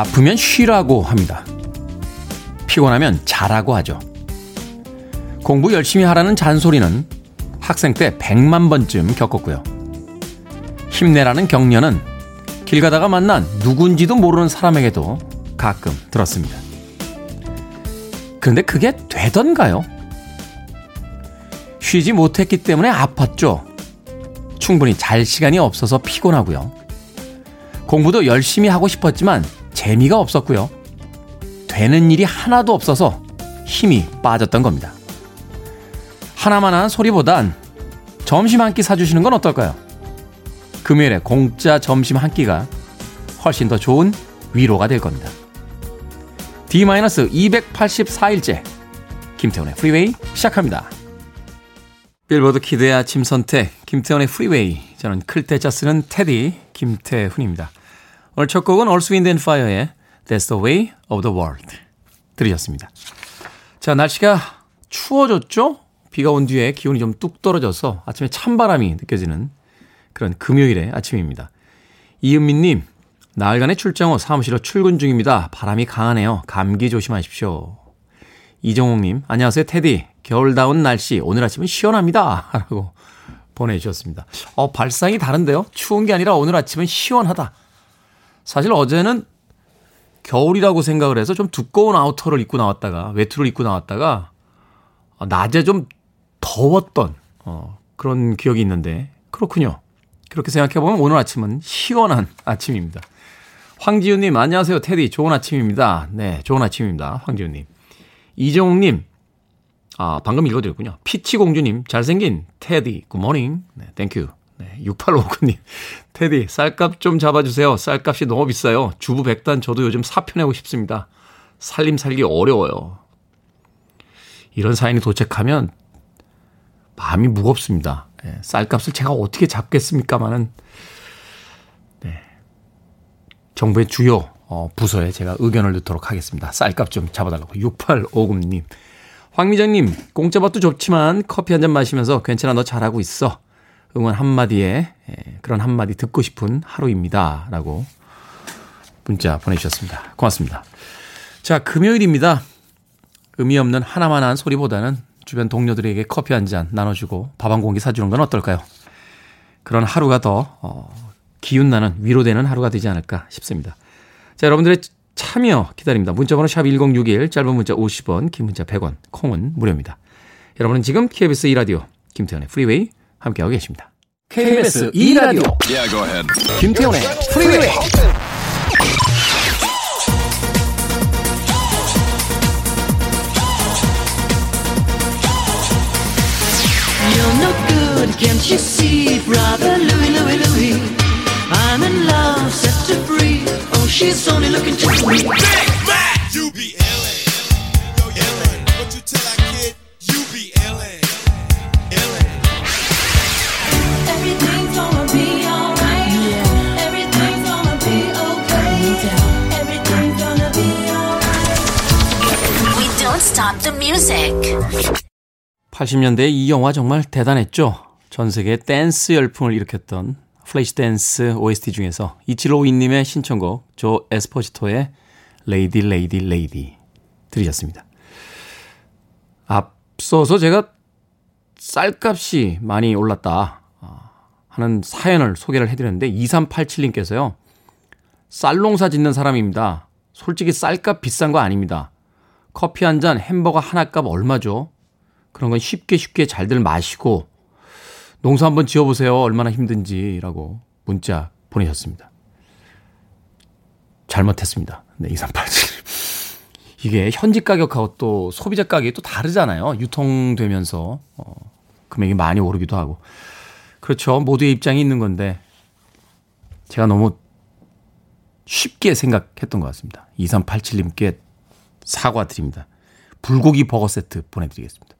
아프면 쉬라고 합니다. 피곤하면 자라고 하죠. 공부 열심히 하라는 잔소리는 학생 때 100만 번쯤 겪었고요. 힘내라는 격려는 길 가다가 만난 누군지도 모르는 사람에게도 가끔 들었습니다. 그런데 그게 되던가요? 쉬지 못했기 때문에 아팠죠. 충분히 잘 시간이 없어서 피곤하고요. 공부도 열심히 하고 싶었지만 재미가 없었고요. 되는 일이 하나도 없어서 힘이 빠졌던 겁니다. 하나마나한 소리보단 점심 한 끼 사주시는 건 어떨까요? 금요일에 공짜 점심 한 끼가 훨씬 더 좋은 위로가 될 겁니다. D-284일째 김태훈의 프리웨이 시작합니다. 빌보드 키드의 아침 선택 김태훈의 프리웨이 저는 클 태자 쓰는 테디 김태훈입니다. 오늘 첫 곡은 Earth, Wind and Fire의 That's the Way of the World 들으셨습니다. 자 날씨가 추워졌죠? 비가 온 뒤에 기온이 좀 뚝 떨어져서 아침에 찬바람이 느껴지는 그런 금요일의 아침입니다. 이은미님, 나흘간의 출장 후 사무실로 출근 중입니다. 바람이 강하네요. 감기 조심하십시오. 이정옥님, 안녕하세요, 테디. 겨울다운 날씨, 오늘 아침은 시원합니다. 라고 보내주셨습니다. 어, 발상이 다른데요? 추운 게 아니라 오늘 아침은 시원하다. 사실 어제는 겨울이라고 생각을 해서 좀 두꺼운 아우터를 입고 나왔다가, 외투를 입고 나왔다가, 어, 낮에 좀 더웠던, 어, 그런 기억이 있는데, 그렇군요. 그렇게 생각해 보면 오늘 아침은 시원한 아침입니다. 황지훈님, 안녕하세요. 테디. 좋은 아침입니다. 네, 좋은 아침입니다. 황지훈님. 이정욱님, 아, 방금 읽어드렸군요. 피치공주님, 잘생긴 테디. good morning. 네, thank you. 네, 6859님. 테디, 쌀값 좀 잡아주세요. 쌀값이 너무 비싸요. 주부 백단 저도 요즘 사표 내고 싶습니다. 살림 살기 어려워요. 이런 사연이 도착하면 마음이 무겁습니다. 네, 쌀값을 제가 어떻게 잡겠습니까마는 네, 정부의 주요 어, 부서에 제가 의견을 넣도록 하겠습니다. 쌀값 좀 잡아달라고. 6850님. 황미정님, 공짜밥도 좋지만 커피 한 잔 마시면서 괜찮아 너 잘하고 있어. 응원 한마디에 예, 그런 한마디 듣고 싶은 하루입니다. 라고 문자 보내주셨습니다. 고맙습니다. 자, 금요일입니다. 의미 없는 하나만한 소리보다는 주변 동료들에게 커피 한 잔 나눠주고 밥 한 공기 사주는 건 어떨까요? 그런 하루가 더 어, 기운나는 위로되는 하루가 되지 않을까 싶습니다. 자, 여러분들의 참여 기다립니다. 문자번호 샵 1061, 짧은 문자 50원, 긴 문자 100원, 콩은 무료입니다. 여러분은 지금 KBS 2라디오 김태훈의 프리웨이 함께하고 계십니다. KBS 2라디오 yeah, 김태훈의 프리웨이 You're no good, can't you see, brother Louie, Louie, Louie? I'm in love, set to free. Oh, she's only looking to me. Stop the music. 80년대 이 영화 정말 대단했죠. 전 세계 댄스 열풍을 일으켰던 Flashdance OST 중에서 이치로우인님의 신청곡 조 에스포지토의 Lady Lady Lady 들으셨습니다. 앞서서 제가 쌀값이 많이 올랐다 하는 사연을 소개를 해드렸는데 2387님께서요. 쌀농사 짓는 사람입니다. 솔직히 쌀값 비싼 거 아닙니다. 커피 한 잔, 햄버거 하나 값 얼마죠? 그런 건 쉽게 쉽게 잘들 마시고 농사 한번 지어보세요. 얼마나 힘든지라고 문자 보내셨습니다. 잘못했습니다. 네, 2387. 이게 현지 가격하고 또 소비자 가격이 또 다르잖아요. 유통되면서 어, 금액이 많이 오르기도 하고. 그렇죠. 모두의 입장이 있는 건데 제가 너무 쉽게 생각했던 것 같습니다. 2387님께 사과드립니다. 불고기 버거 세트 보내드리겠습니다.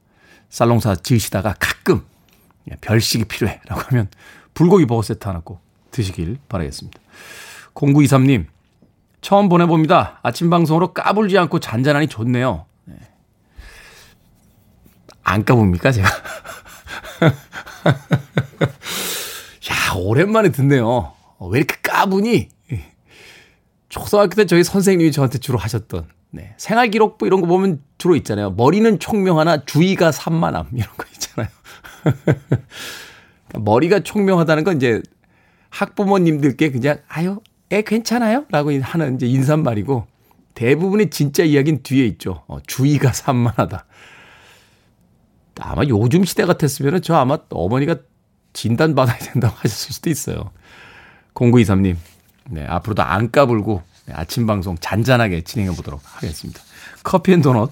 쌀농사 지으시다가 가끔 별식이 필요해라고 하면 불고기 버거 세트 하나 꼭 드시길 바라겠습니다. 0923님 처음 보내봅니다. 아침 방송으로 까불지 않고 잔잔하니 좋네요. 네. 안 까봅니까 제가? 야 오랜만에 듣네요. 왜 이렇게 까부니? 초등학교 때 저희 선생님이 저한테 주로 하셨던 네. 생활기록부 이런 거 보면 주로 있잖아요. 머리는 총명하나 주의가 산만함 이런 거 있잖아요. 머리가 총명하다는 건 이제 학부모님들께 그냥 아유 애 괜찮아요? 라고 하는 이제 인사말이고 대부분의 진짜 이야기는 뒤에 있죠. 어, 주의가 산만하다. 아마 요즘 시대 같았으면 저 아마 어머니가 진단받아야 된다고 하셨을 수도 있어요. 0923님, 네, 앞으로도 안 까불고 네, 아침 방송 잔잔하게 진행해 보도록 하겠습니다. 커피 and 도넛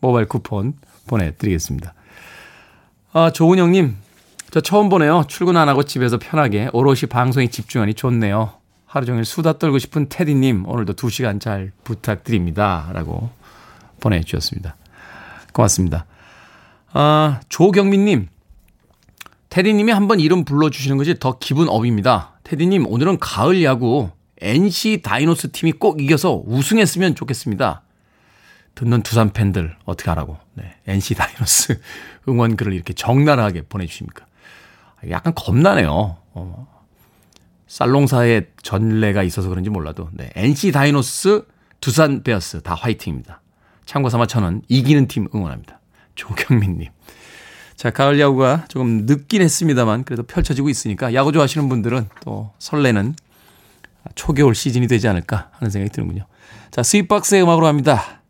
모바일 쿠폰 보내드리겠습니다. 아, 조은영님, 저 처음 보네요. 출근 안 하고 집에서 편하게 오롯이 방송에 집중하니 좋네요. 하루 종일 수다 떨고 싶은 테디님, 오늘도 2시간 잘 부탁드립니다. 라고 보내주셨습니다. 고맙습니다. 아, 조경민님, 테디님이 한번 이름 불러주시는 것이 더 기분 업입니다. 테디님, 오늘은 가을 야구 NC 다이노스 팀이 꼭 이겨서 우승했으면 좋겠습니다. 듣는 두산 팬들 어떻게 하라고. 네, NC 다이노스 응원 글을 이렇게 적나라하게 보내주십니까. 약간 겁나네요. 어. 살롱사의 전례가 있어서 그런지 몰라도 네, NC 다이노스, 두산 베어스 다 화이팅입니다. 참고 삼아 저는 이기는 팀 응원합니다. 조경민님. 자, 가을 야구가 조금 늦긴 했습니다만 그래도 펼쳐지고 있으니까 야구 좋아하시는 분들은 또 설레는 초겨울 시즌이 되지 않을까 하는 생각이 드는군요. 자, 스윗박스의 음악으로 합니다.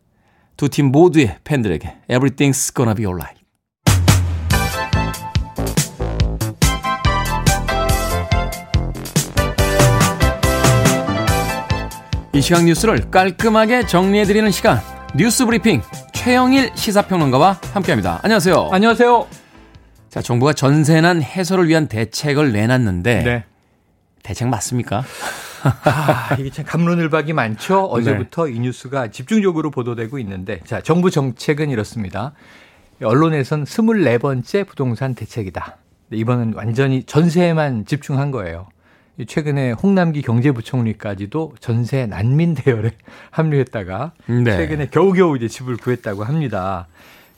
두 팀 모두의 팬들에게 Everything's Gonna Be Alright. 이 시각 뉴스를 깔끔하게 정리해드리는 시간 뉴스 브리핑 최영일 시사평론가와 함께합니다. 안녕하세요. 안녕하세요. 자, 정부가 전세난 해소를 위한 대책을 내놨는데 네. 대책 맞습니까? 아, 이게 참 감론을박이 많죠. 어제부터 네. 이 뉴스가 집중적으로 보도되고 있는데, 자, 정부 정책은 이렇습니다. 언론에선 24번째 부동산 대책이다. 이번은 완전히 전세에만 집중한 거예요. 최근에 홍남기 경제부총리까지도 전세 난민 대열에 합류했다가 네. 최근에 겨우겨우 이제 집을 구했다고 합니다.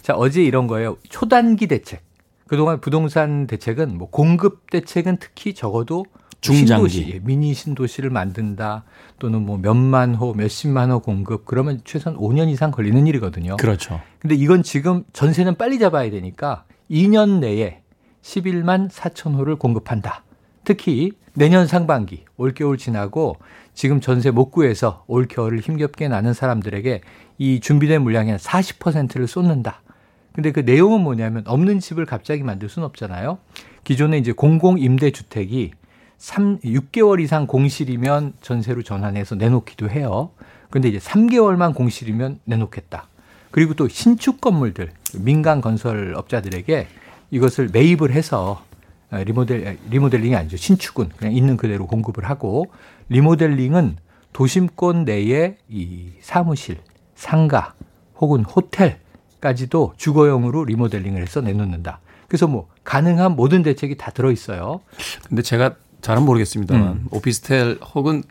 자, 어제 이런 거예요. 초단기 대책. 그동안 부동산 대책은 뭐 공급 대책은 특히 적어도 중장기. 신도시, 미니 신도시를 만든다 또는 뭐 몇만 호, 몇십만 호 공급 그러면 최소한 5년 이상 걸리는 일이거든요. 그렇죠. 근데 이건 지금 전세는 빨리 잡아야 되니까 2년 내에 11만 4천 호를 공급한다. 특히 내년 상반기 올겨울 지나고 지금 전세 못 구해서 올겨울을 힘겹게 나는 사람들에게 이 준비된 물량의 한 40%를 쏟는다. 근데 그 내용은 뭐냐면 없는 집을 갑자기 만들 수는 없잖아요. 기존에 이제 공공 임대 주택이 3 6개월 이상 공실이면 전세로 전환해서 내놓기도 해요. 근데 이제 3개월만 공실이면 내놓겠다. 그리고 또 신축 건물들 민간 건설 업자들에게 이것을 매입을 해서 아, 리모델 아, 리모델링이 아니죠. 신축은 그냥 있는 그대로 공급을 하고 리모델링은 도심권 내에 이 사무실, 상가 혹은 호텔까지도 주거용으로 리모델링을 해서 내놓는다. 그래서 뭐 가능한 모든 대책이 다 들어 있어요. 근데 제가 잘은 모르겠습니다만 음. 오피스텔 혹은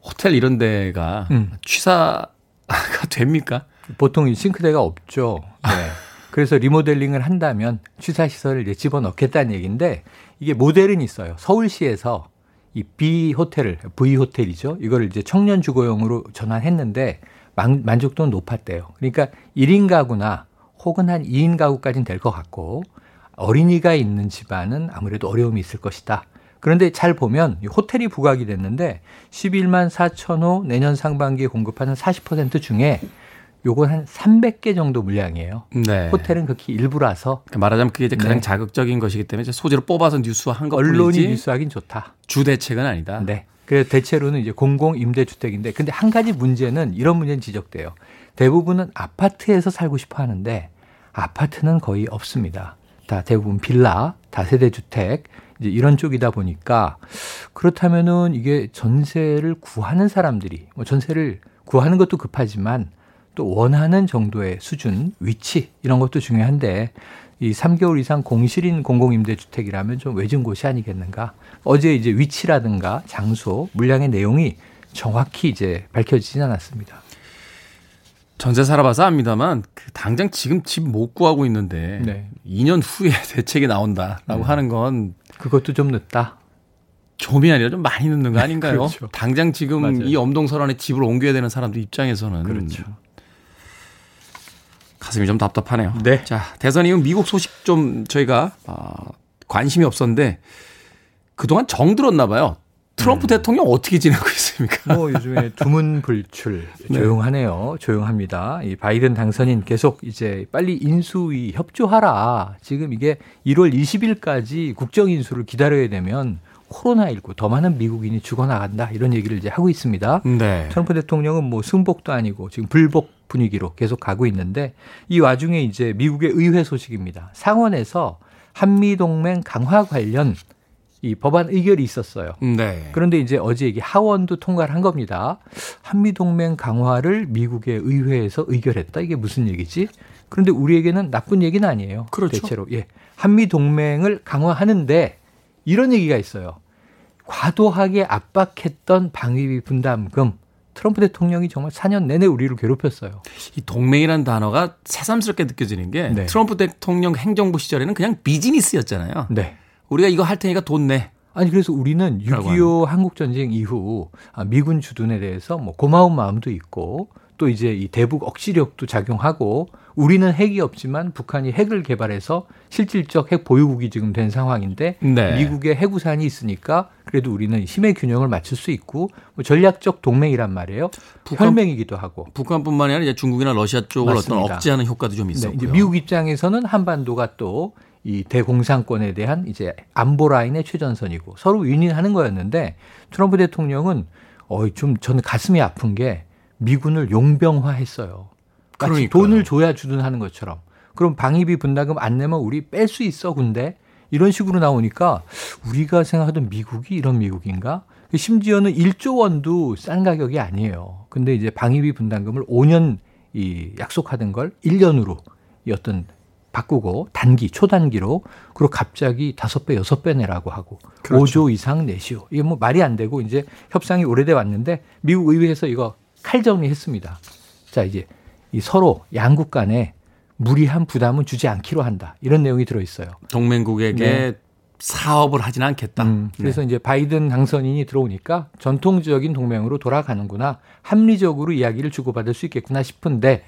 호텔 이런 데가 음. 취사가 됩니까? 보통 싱크대가 없죠. 네. 그래서 리모델링을 한다면 취사 시설을 이제 집어넣겠다는 얘기인데 이게 모델은 있어요. 서울시에서 이 B 호텔을 V 호텔이죠. 이거를 이제 청년 주거용으로 전환했는데 만, 만족도는 높았대요. 그러니까 1인 가구나 혹은 한 2인 가구까지는 될 것 같고 어린이가 있는 집안은 아무래도 어려움이 있을 것이다. 그런데 잘 보면 호텔이 부각이 됐는데 11만 4천 호 내년 상반기에 공급하는 40% 중에 요건 한 300개 정도 물량이에요. 네. 호텔은 극히 일부라서. 그러니까 말하자면 그게 이제 가장 네. 자극적인 것이기 때문에 소재로 뽑아서 뉴스화한 것 언론이 뉴스하긴 좋다. 주 대책은 아니다. 네. 그래서 대체로는 이제 공공 임대주택인데 근데 한 가지 문제는 이런 문제는 지적돼요. 대부분은 아파트에서 살고 싶어 하는데 아파트는 거의 없습니다. 다 대부분 빌라, 다세대 주택 이제 이런 쪽이다 보니까 그렇다면은 이게 전세를 구하는 사람들이 뭐 전세를 구하는 것도 급하지만 또 원하는 정도의 수준, 위치 이런 것도 중요한데 이 3개월 이상 공실인 공공임대주택이라면 좀 외진 곳이 아니겠는가? 어제 이제 위치라든가 장소, 물량의 내용이 정확히 이제 밝혀지진 않았습니다. 전세 살아봐서 압니다만 그 당장 지금 집 못 구하고 있는데 네. 2년 후에 대책이 나온다라고 네. 하는 건 그것도 좀 늦다. 좀이 아니라 좀 많이 늦는 거 아닌가요? 그렇죠. 당장 지금 맞아요. 이 엄동설안에 집을 옮겨야 되는 사람들 입장에서는 그렇죠. 가슴이 좀 답답하네요. 네. 자, 대선 이후 미국 소식 좀 저희가 어, 관심이 없었는데 그동안 정 들었나 봐요. 트럼프 대통령 어떻게 지내고 있습니까? 뭐 요즘에 두문불출 네. 조용하네요. 조용합니다. 이 바이든 당선인 계속 이제 빨리 인수위 협조하라. 지금 이게 1월 20일까지 국정 인수를 기다려야 되면 코로나19 더 많은 미국인이 죽어나간다 이런 얘기를 이제 하고 있습니다. 네. 트럼프 대통령은 뭐 승복도 아니고 지금 불복 분위기로 계속 가고 있는데 이 와중에 이제 미국의 의회 소식입니다. 상원에서 한미 동맹 강화 관련 이 법안 의결이 있었어요. 네. 그런데 이제 어제 이게 하원도 통과를 한 겁니다. 한미 동맹 강화를 미국의 의회에서 의결했다. 이게 무슨 얘기지? 그런데 우리에게는 나쁜 얘기는 아니에요. 그렇죠. 대체로 예. 한미 동맹을 강화하는데 이런 얘기가 있어요. 과도하게 압박했던 방위비 분담금 트럼프 대통령이 정말 4년 내내 우리를 괴롭혔어요. 이 동맹이라는 단어가 새삼스럽게 느껴지는 게 네. 트럼프 대통령 행정부 시절에는 그냥 비즈니스였잖아요. 네. 우리가 이거 할 테니까 돈 내. 아니 그래서 우리는 라고 6.25 한국 전쟁 이후 아, 미군 주둔에 대해서 뭐 고마운 마음도 있고 또 이제 이 대북 억지력도 작용하고 우리는 핵이 없지만 북한이 핵을 개발해서 실질적 핵 보유국이 지금 된 상황인데 네. 미국의 해구산이 있으니까 그래도 우리는 힘의 균형을 맞출 수 있고 뭐 전략적 동맹이란 말이에요. 북한- 혈맹이기도 하고. 북한뿐만이 아니라 이제 중국이나 러시아 쪽을 어떤 맞습니다. 억제하는 효과도 좀 네, 있었고요. 이제 미국 입장에서는 한반도가 또 이 대공산권에 대한 이제 안보 라인의 최전선이고 서로 윈윈하는 거였는데 트럼프 대통령은 어이 좀 저는 가슴이 아픈 게 미군을 용병화했어요. 마치 그러니까요. 돈을 줘야 주둔하는 것처럼. 그럼 방위비 분담금 안 내면 우리 뺄 수 있어 군대 이런 식으로 나오니까 우리가 생각하던 미국이 이런 미국인가? 심지어는 1조 원도 싼 가격이 아니에요. 근데 이제 방위비 분담금을 5년 이 약속하던 걸 1년으로 이 어떤 바꾸고 단기 초단기로 그리고 갑자기 다섯 배 여섯 배 내라고 하고 그렇죠. 5조 이상 내시오. 이게 뭐 말이 안 되고 이제 협상이 오래돼 왔는데 미국 의회에서 이거 칼 정리했습니다. 자 이제 이 서로 양국 간에 무리한 부담은 주지 않기로 한다. 이런 내용이 들어 있어요. 동맹국에게 네. 사업을 하진 않겠다. 음, 그래서 이제 바이든 당선인이 들어오니까 전통적인 동맹으로 돌아가는구나. 합리적으로 이야기를 주고받을 수 있겠구나 싶은데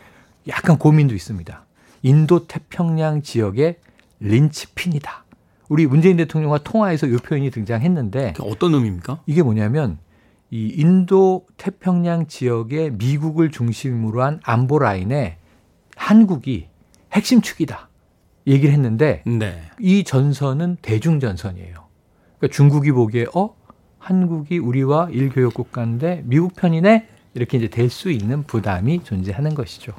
약간 고민도 있습니다. 인도 태평양 지역의 린치핀이다. 우리 문재인 대통령과 통화에서 이 표현이 등장했는데 그게 어떤 의미입니까? 이게 뭐냐면 이 인도 태평양 지역의 미국을 중심으로 한 안보 라인에 한국이 핵심 축이다. 얘기를 했는데 네. 이 전선은 대중 전선이에요. 그러니까 중국이 보기에 어 한국이 우리와 일교역 국가인데 미국 편이네 이렇게 이제 될 수 있는 부담이 존재하는 것이죠.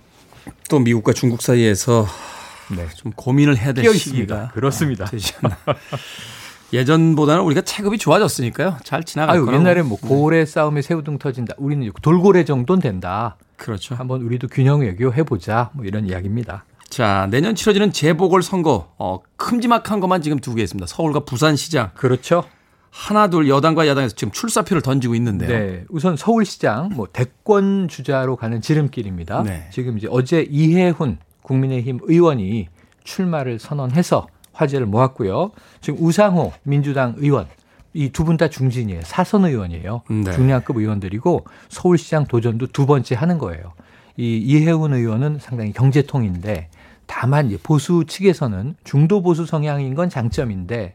또 미국과 중국 사이에서 네. 좀 고민을 해야 될 시기가 있습니다. 그렇습니다. 되지 않나. 예전보다는 우리가 체급이 좋아졌으니까요. 잘 지나갈 거라고. 옛날에 뭐 고래 싸움에 새우등 터진다. 우리는 돌고래 정도는 된다. 그렇죠. 한번 우리도 균형 외교 해보자. 뭐 이런 이야기입니다. 자, 내년 치러지는 재보궐 선거 어, 큼지막한 것만 지금 두 개 있습니다. 서울과 부산시장 그렇죠. 하나 둘 여당과 야당에서 지금 출사표를 던지고 있는데요. 네, 우선 서울시장 뭐 대권 주자로 가는 지름길입니다. 네. 지금 이제 어제 이해훈 국민의힘 의원이 출마를 선언해서 화제를 모았고요. 지금 우상호 민주당 의원 이 두 분 다 중진이에요. 사선 의원이에요. 네. 중량급 의원들이고 서울시장 도전도 두 번째 하는 거예요. 이 이해훈 의원은 상당히 경제통인데 다만 이제 보수 측에서는 중도 보수 성향인 건 장점인데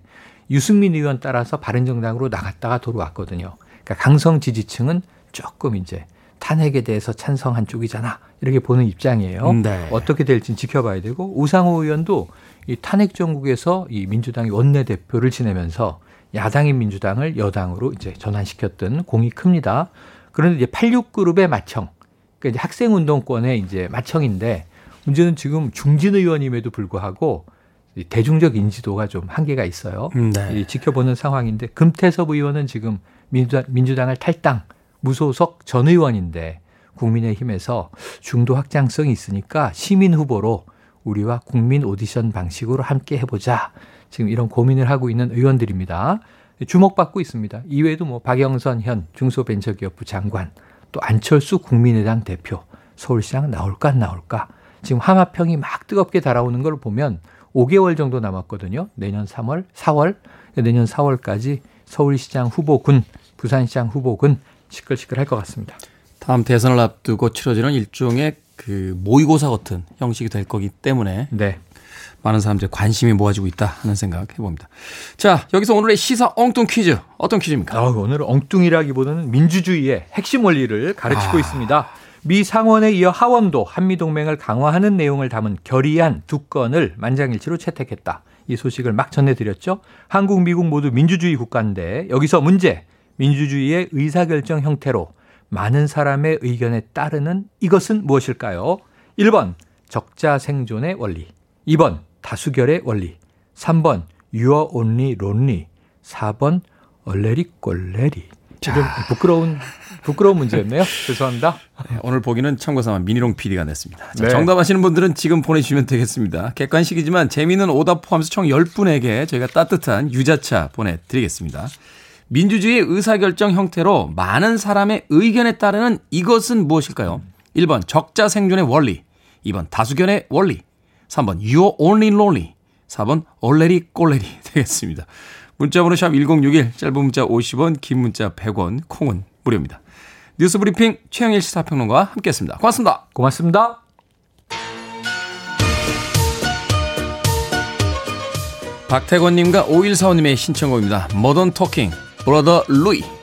유승민 의원 따라서 바른정당으로 나갔다가 돌아왔거든요. 그러니까 강성 지지층은 조금 이제 탄핵에 대해서 찬성한 쪽이잖아 이렇게 보는 입장이에요. 네. 어떻게 될지 지켜봐야 되고 우상호 의원도 이 탄핵 정국에서 이 민주당이 원내 대표를 지내면서 야당인 민주당을 여당으로 이제 전환시켰던 공이 큽니다. 그런데 이제 86그룹의 마청, 그러니까 이제 학생운동권의 이제 마청인데 문제는 지금 중진 의원임에도 불구하고 이 대중적 인지도가 좀 한계가 있어요. 네. 이 지켜보는 상황인데 금태섭 의원은 지금 민주당, 민주당을 탈당 무소속 전 의원인데 국민의힘에서 중도 확장성이 있으니까 시민 후보로 우리와 국민 오디션 방식으로 함께 해보자. 지금 이런 고민을 하고 있는 의원들입니다. 주목받고 있습니다. 이외에도 뭐 박영선 현 중소벤처기업부 장관, 또 안철수 국민의당 대표, 서울시장 나올까 안 나올까. 지금 하마평이 막 뜨겁게 달아오는 걸 보면 5개월 정도 남았거든요. 내년 3월, 4월, 내년 4월까지 서울시장 후보군, 부산시장 후보군 시끌시끌할 것 같습니다. 다음 대선을 앞두고 치러지는 일종의 그 모의고사 같은 형식이 될 거기 때문에 네. 많은 사람들의 관심이 모아지고 있다 하는 생각 해봅니다. 자, 여기서 오늘의 시사 엉뚱 퀴즈 어떤 퀴즈입니까? 아, 오늘은 엉뚱이라기보다는 민주주의의 핵심 원리를 가르치고 아. 있습니다. 미 상원에 이어 하원도 한미동맹을 강화하는 내용을 담은 결의안 두 건을 만장일치로 채택했다. 이 소식을 막 전해드렸죠. 한국, 미국 모두 민주주의 국가인데 여기서 문제. 민주주의의 의사결정 형태로 많은 사람의 의견에 따르는 이것은 무엇일까요? 1번 적자 생존의 원리. 2번 다수결의 원리. 3번 유어 온리 론리. 4번 얼레리 꼴레리. 좀 부끄러운 부끄러운 문제였네요. 죄송합니다. 네, 오늘 보기는 참고 삼아 미니롱 PD가 냈습니다. 자, 네. 정답하시는 분들은 지금 보내주시면 되겠습니다. 객관식이지만 재미있는 오답 포함해서 총 10분에게 저희가 따뜻한 유자차 보내드리겠습니다. 민주주의의 의사결정 형태로 많은 사람의 의견에 따르는 이것은 무엇일까요? 1번 적자 생존의 원리, 2번 다수결의 원리, 3번 you're only lonely, 4번 얼레리 꼴레리 되겠습니다. 문자번호 샵 1061, 짧은 문자 50원, 긴 문자 100원, 콩은 무료입니다. 뉴스 브리핑 최영일 시사평론가와 함께했습니다. 고맙습니다. 고맙습니다. 박태권님과 5145님의 신청곡입니다. 모던 토킹, Brother Louie.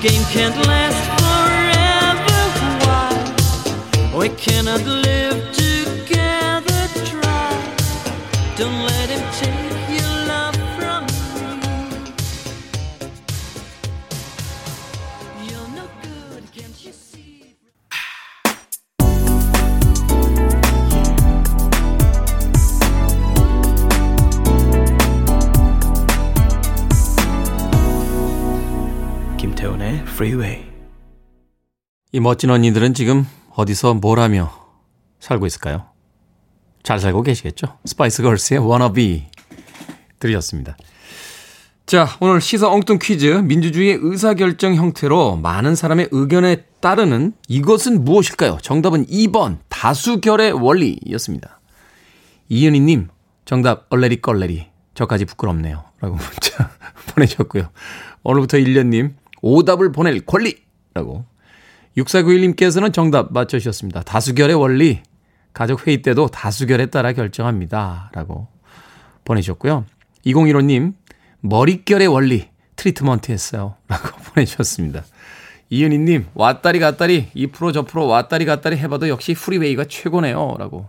Game can't last forever. Why? We cannot live together try don't freeway. 이 멋진 언니들은 지금 어디서 뭘 하며 살고 있을까요? 잘 살고 계시겠죠? 스파이스 걸스의 wannabe 들으셨습니다. 자, 오늘 시사 엉뚱 퀴즈 민주주의의 의사결정 형태로 많은 사람의 의견에 따르는 이것은 무엇일까요? 정답은 2번 다수결의 원리였습니다. 이은희님 정답 얼레리 껄레리 저까지 부끄럽네요 라고 문자 보내셨고요. 오늘부터 1년님 오답을 보낼 권리라고 6491님께서는 정답 맞춰주셨습니다. 다수결의 원리 가족 회의 때도 다수결에 따라 결정합니다. 라고 보내주셨고요. 2015님 머릿결의 원리 트리트먼트 했어요. 라고 보내주셨습니다. 이은희님 왔다리 갔다리 이 프로 저 프로 왔다리 갔다리 해봐도 역시 프리웨이가 최고네요. 라고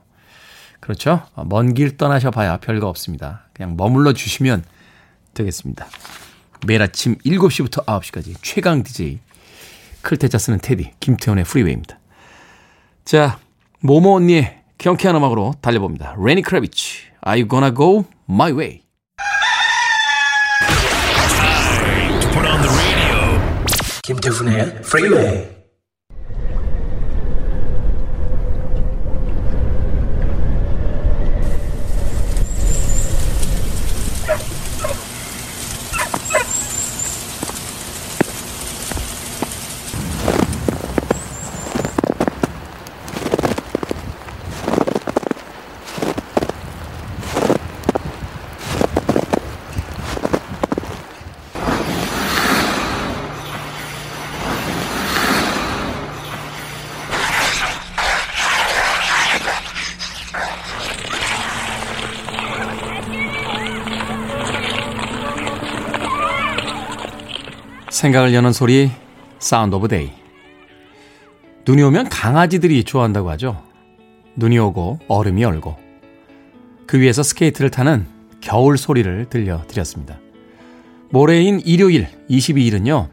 그렇죠. 먼 길 떠나셔 봐야 별거 없습니다. 그냥 머물러 주시면 되겠습니다. 매일 아침 7시부터 9시까지 최강 DJ 클 태자 쓰는 테디 김태훈의 프리웨이입니다. 자 모모 언니의 경쾌한 음악으로 달려봅니다. 레니 크래비츠 Are you gonna go my way? 김태훈의 프리웨이 생각을 여는 소리 sound of day 눈이 오면 강아지들이 좋아한다고 하죠. 눈이 오고 얼음이 얼고 그 위에서 스케이트를 타는 겨울 소리를 들려드렸습니다. 모레인 일요일 22일은요.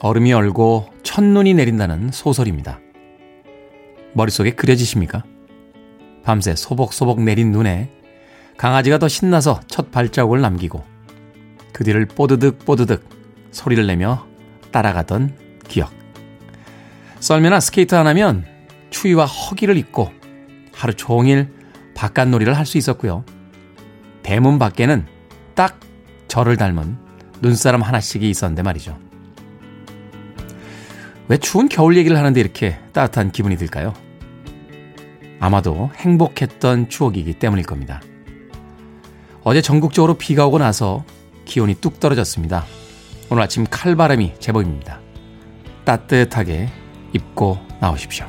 얼음이 얼고 첫눈이 내린다는 소설입니다. 머릿속에 그려지십니까? 밤새 소복소복 내린 눈에 강아지가 더 신나서 첫 발자국을 남기고 그 뒤를 뽀드득 뽀드득 소리를 내며 따라가던 기억. 썰매나 스케이트 하나면 추위와 허기를 잊고 하루 종일 바깥놀이를 할 수 있었고요. 대문 밖에는 딱 저를 닮은 눈사람 하나씩이 있었는데 말이죠. 왜 추운 겨울 얘기를 하는데 이렇게 따뜻한 기분이 들까요? 아마도 행복했던 추억이기 때문일 겁니다. 어제 전국적으로 비가 오고 나서 기온이 뚝 떨어졌습니다. 오늘 아침 칼바람이 제법입니다. 따뜻하게 입고 나오십시오.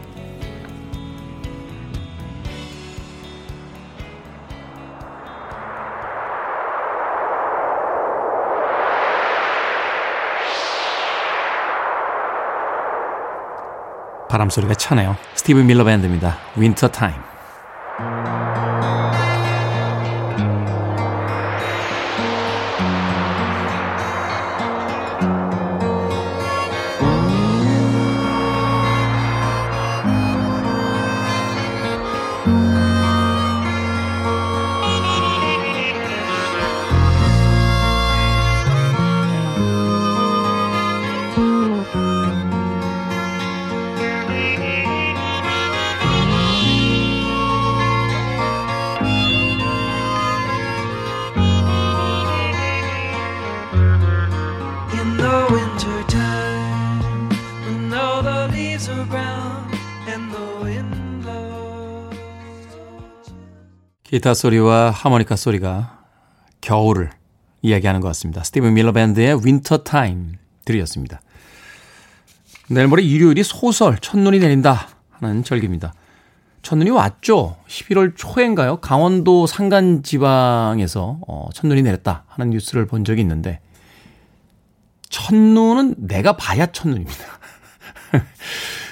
바람 소리가 차네요. 스티브 밀러 밴드입니다. winter time. 기타 소리와 하모니카 소리가 겨울을 이야기하는 것 같습니다. 스티브 밀러 밴드의 winter time 들으셨습니다. 내일 모레 일요일이 소설 첫눈이 내린다 하는 절기입니다. 첫눈이 왔죠. 11월 초인가요? 강원도 산간 지방에서 어, 첫눈이 내렸다 하는 뉴스를 본 적이 있는데 첫눈은 내가 봐야 첫눈입니다.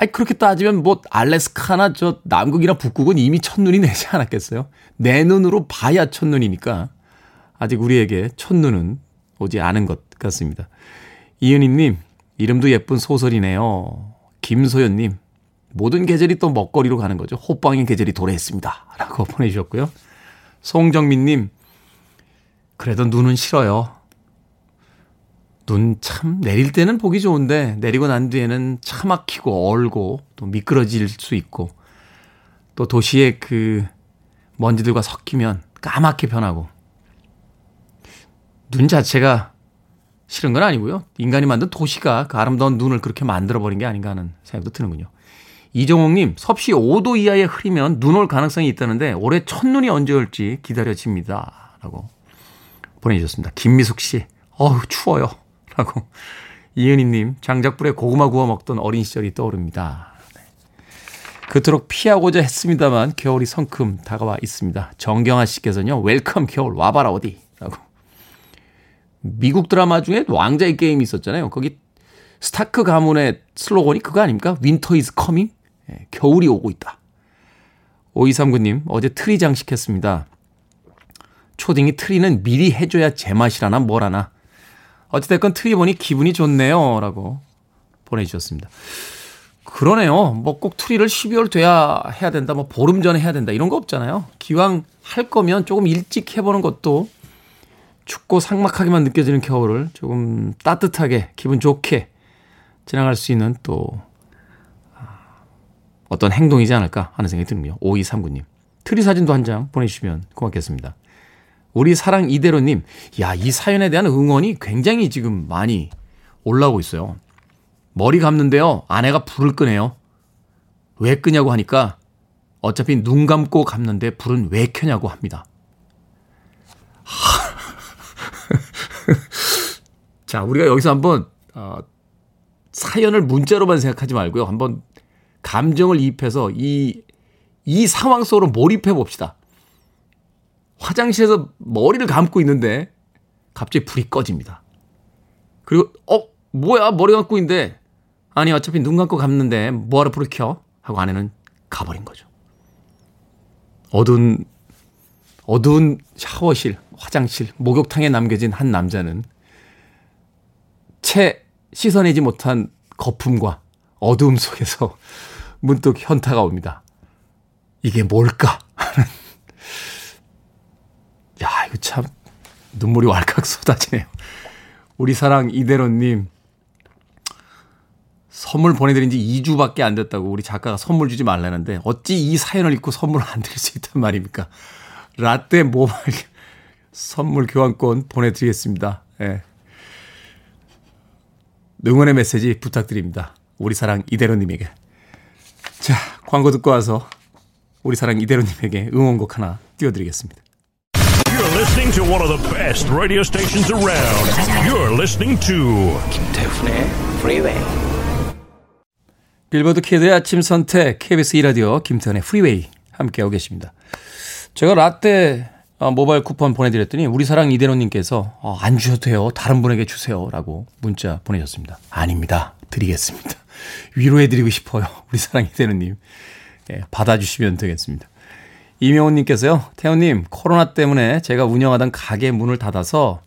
아니 그렇게 따지면 뭐 알래스카나 저 남극이나 북극은 이미 첫눈이 내지 않았겠어요? 내 눈으로 봐야 첫눈이니까 아직 우리에게 첫눈은 오지 않은 것 같습니다. 이은희님 이름도 예쁜 소설이네요. 김소연님 모든 계절이 또 먹거리로 가는 거죠. 호빵인 계절이 도래했습니다. 라고 보내주셨고요. 송정민님 그래도 눈은 싫어요. 눈 참 내릴 때는 보기 좋은데 내리고 난 뒤에는 차 막히고 얼고 또 미끄러질 수 있고 또 도시의 그 먼지들과 섞이면 까맣게 변하고 눈 자체가 싫은 건 아니고요. 인간이 만든 도시가 그 아름다운 눈을 그렇게 만들어버린 게 아닌가 하는 생각도 드는군요. 이정옥님, 섭씨 5도 이하에 흐리면 눈 올 가능성이 있다는데 올해 첫눈이 언제 올지 기다려집니다. 라고 보내주셨습니다. 김미숙 씨, 어우, 추워요. 라고. 이은희님, 장작불에 고구마 구워 먹던 어린 시절이 떠오릅니다. 네. 그토록 피하고자 했습니다만 겨울이 성큼 다가와 있습니다. 정경아 씨께서는요, Welcome 겨울 와봐라 어디. 라고. 미국 드라마 중에 왕좌의 게임이 있었잖아요. 거기 스타크 가문의 슬로건이 그거 아닙니까? Winter is coming? 예, 겨울이 오고 있다. 5239님, 어제 트리 장식했습니다. 초딩이 트리는 미리 해줘야 제맛이라나 뭐라나. 어찌됐건 트리 보니 기분이 좋네요. 라고 보내주셨습니다. 그러네요. 뭐 꼭 트리를 12월 돼야 해야 된다. 뭐 보름 전에 해야 된다. 이런 거 없잖아요. 기왕 할 거면 조금 일찍 해보는 것도 춥고 삭막하게만 느껴지는 겨울을 조금 따뜻하게 기분 좋게 지나갈 수 있는 또 어떤 행동이지 않을까 하는 생각이 드는군요. 5239님. 트리 사진도 한 장 보내주시면 고맙겠습니다. 우리 사랑 이대로님, 야, 이 사연에 대한 응원이 굉장히 지금 많이 올라오고 있어요. 머리 감는데요, 아내가 불을 끄네요. 왜 끄냐고 하니까 어차피 눈 감고 감는데 불은 왜 켜냐고 합니다. 자, 우리가 여기서 한번, 어, 사연을 문자로만 생각하지 말고요. 한번 감정을 이입해서 이, 이 상황 속으로 몰입해 봅시다. 화장실에서 머리를 감고 있는데 갑자기 불이 꺼집니다. 그리고, 어, 뭐야? 머리 감고 있는데. 아니, 어차피 눈 감고 감는데 뭐하러 불을 켜? 하고 아내는 가버린 거죠. 어두운, 어두운 샤워실, 화장실, 목욕탕에 남겨진 한 남자는 채 씻어내지 못한 거품과 어두움 속에서 문득 현타가 옵니다. 이게 뭘까? 하는. 야, 이거 참 눈물이 왈칵 쏟아지네요. 우리 사랑 이대로님. 선물 보내드린 지 2주밖에 안 됐다고 우리 작가가 선물 주지 말라는데 어찌 이 사연을 읽고 선물을 안 드릴 수 있단 말입니까? 라떼 모바일 선물 교환권 보내드리겠습니다. 예. 응원의 메시지 부탁드립니다. 우리 사랑 이대로님에게. 자, 광고 듣고 와서 우리 사랑 이대로님에게 응원곡 하나 띄워드리겠습니다. Listening to one of the best radio stations around. You're listening to 김태훈의 Freeway. 빌보드 키드의 아침 선택 KBS 2 라디오 김태훈의 프리웨이 함께하고 계십니다. 제가 라떼 어, 모바일 쿠폰 보내드렸더니 우리 사랑 이대로님께서 어, 안 주셔도 돼요. 다른 분에게 주세요. 라고 문자 보내셨습니다. 아닙니다. 드리겠습니다. 위로해드리고 싶어요. 우리 사랑 이대로님. 예, 받아주시면 되겠습니다. 이명훈님께서요. 태훈님 코로나 때문에 제가 운영하던 가게 문을 닫아서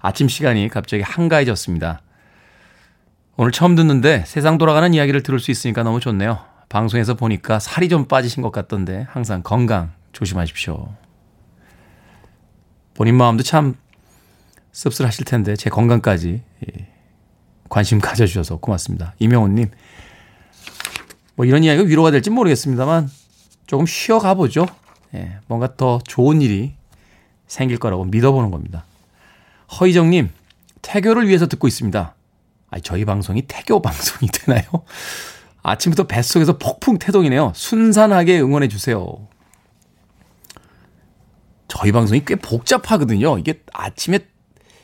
아침 시간이 갑자기 한가해졌습니다. 오늘 처음 듣는데 세상 돌아가는 이야기를 들을 수 있으니까 너무 좋네요. 방송에서 보니까 살이 좀 빠지신 것 같던데 항상 건강 조심하십시오. 본인 마음도 참 씁쓸하실 텐데 제 건강까지 예, 관심 가져주셔서 고맙습니다. 이명훈님, 뭐 이런 이야기가 위로가 될지 모르겠습니다만 조금 쉬어가 보죠. 예, 뭔가 더 좋은 일이 생길 거라고 믿어보는 겁니다. 허희정님, 태교를 위해서 듣고 있습니다. 아니, 저희 방송이 태교 방송이 되나요? 아침부터 뱃속에서 폭풍 태동이네요. 순산하게 응원해 주세요. 저희 방송이 꽤 복잡하거든요. 이게 아침에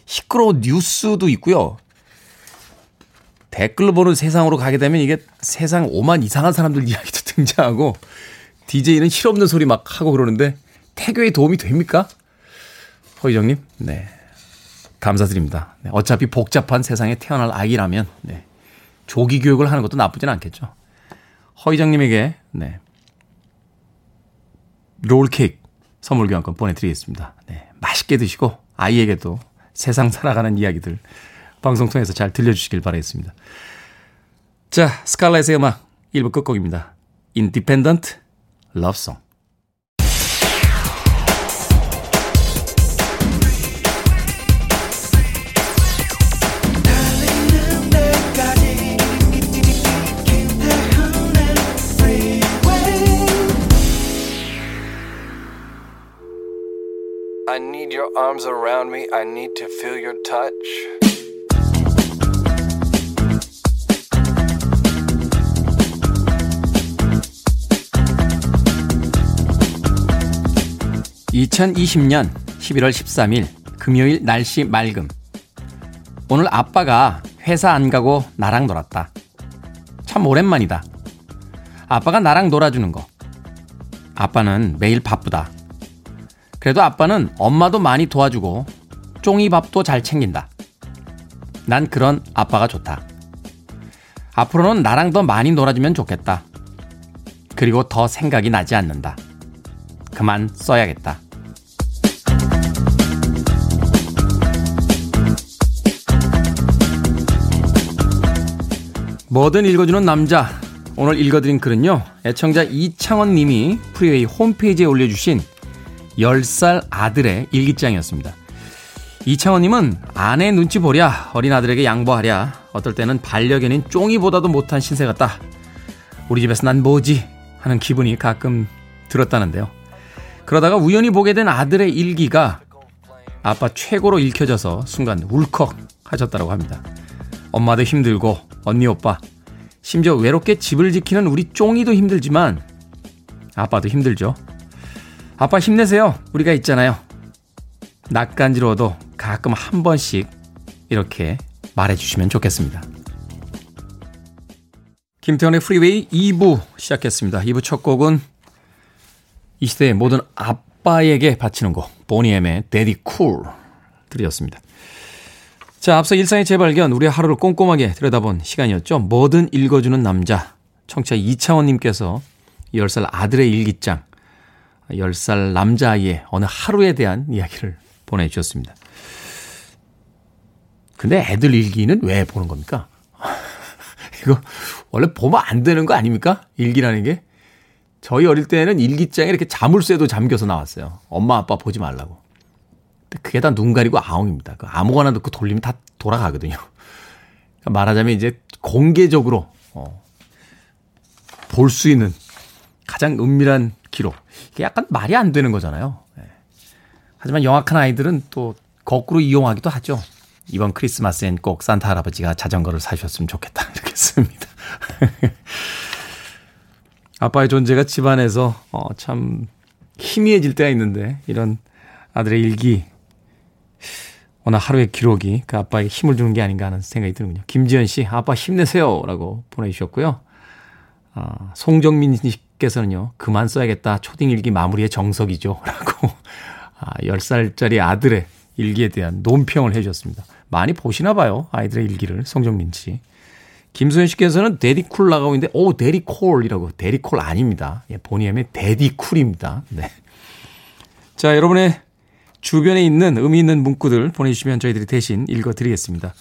시끄러운 뉴스도 있고요. 댓글로 보는 세상으로 가게 되면 이게 세상 오만 이상한 사람들 이야기도 등장하고 DJ는 실없는 소리 막 하고 그러는데 태교에 도움이 됩니까? 허희정님, 네. 감사드립니다. 네, 어차피 복잡한 세상에 태어날 아이라면 네, 조기 교육을 하는 것도 나쁘진 않겠죠. 허희정님에게 네, 롤케이크 선물 교환권 보내드리겠습니다. 네, 맛있게 드시고 아이에게도 세상 살아가는 이야기들 방송 통해서 잘 들려주시길 바라겠습니다. 자, 스칼렛의 음악 1부 끝곡입니다. 달리 는 데까지 김태훈의 Freeway. I need your arms around me. I need to feel your touch. 2020년 11월 13일 금요일 날씨 맑음. 오늘 아빠가 회사 안 가고 나랑 놀았다. 참 오랜만이다. 아빠가 나랑 놀아주는 거. 아빠는 매일 바쁘다. 그래도 아빠는 엄마도 많이 도와주고 쫑이밥도 잘 챙긴다. 난 그런 아빠가 좋다. 앞으로는 나랑 더 많이 놀아주면 좋겠다. 그리고 더 생각이 나지 않는다. 그만 써야겠다. 뭐든 읽어주는 남자. 오늘 읽어드린 글은요. 애청자 이창원 님이 프리웨이 홈페이지에 올려주신 10살 아들의 일기장이었습니다. 이창원 님은 아내 눈치 보랴, 어린 아들에게 양보하랴, 어떨 때는 반려견인 쫑이보다도 못한 신세 같다. 우리 집에서 난 뭐지? 하는 기분이 가끔 들었다는데요. 그러다가 우연히 보게 된 아들의 일기가 아빠 최고로 읽혀져서 순간 울컥 하셨다고 합니다. 엄마도 힘들고 언니 오빠 심지어 외롭게 집을 지키는 우리 쫑이도 힘들지만 아빠도 힘들죠. 아빠 힘내세요. 우리가 있잖아요. 낯간지러워도 가끔 한 번씩 이렇게 말해주시면 좋겠습니다. 김태훈의 프리웨이 2부 시작했습니다. 2부 첫 곡은 이 시대의 모든 아빠에게 바치는 곡 Boney M의 Daddy Cool 들으셨습니다. 자, 앞서 일상의 재발견, 우리의 하루를 꼼꼼하게 들여다본 시간이었죠. 뭐든 읽어주는 남자. 청취자 이창원님께서 10살 아들의 일기장, 10살 남자아이의 어느 하루에 대한 이야기를 보내주셨습니다. 근데 애들 일기는 왜 보는 겁니까? 이거 원래 보면 안 되는 거 아닙니까? 일기라는 게. 저희 어릴 때는 일기장에 이렇게 자물쇠도 잠겨서 나왔어요. 엄마 아빠 보지 말라고. 그게 다 눈 가리고 아웅입니다. 그 아무거나 넣고 돌리면 다 돌아가거든요. 그러니까 말하자면 이제 공개적으로 어, 볼 수 있는 가장 은밀한 기록. 이게 약간 말이 안 되는 거잖아요. 예. 하지만 영악한 아이들은 또 거꾸로 이용하기도 하죠. 이번 크리스마스엔 꼭 산타 할아버지가 자전거를 사주셨으면 좋겠다. 이렇게 씁니다. 아빠의 존재가 집안에서 어, 참 희미해질 때가 있는데 이런 아들의 일기 오늘 하루의 기록이 그 아빠에게 힘을 주는 게 아닌가 하는 생각이 드는군요. 김지현 씨, 아빠 힘내세요. 라고 보내주셨고요. 아, 송정민 씨께서는요, 그만 써야겠다. 초딩 일기 마무리의 정석이죠. 라고, 아, 10살짜리 아들의 일기에 대한 논평을 해주셨습니다. 많이 보시나 봐요. 아이들의 일기를. 송정민 씨. 김소연 씨께서는 데디쿨 나가고 있는데, 오, 데디콜이라고. 데디콜 아닙니다. 예, 본의함에 데디쿨입니다. 네. 자, 여러분의 주변에 있는 의미 있는 문구들 보내주시면 저희들이 대신 읽어드리겠습니다.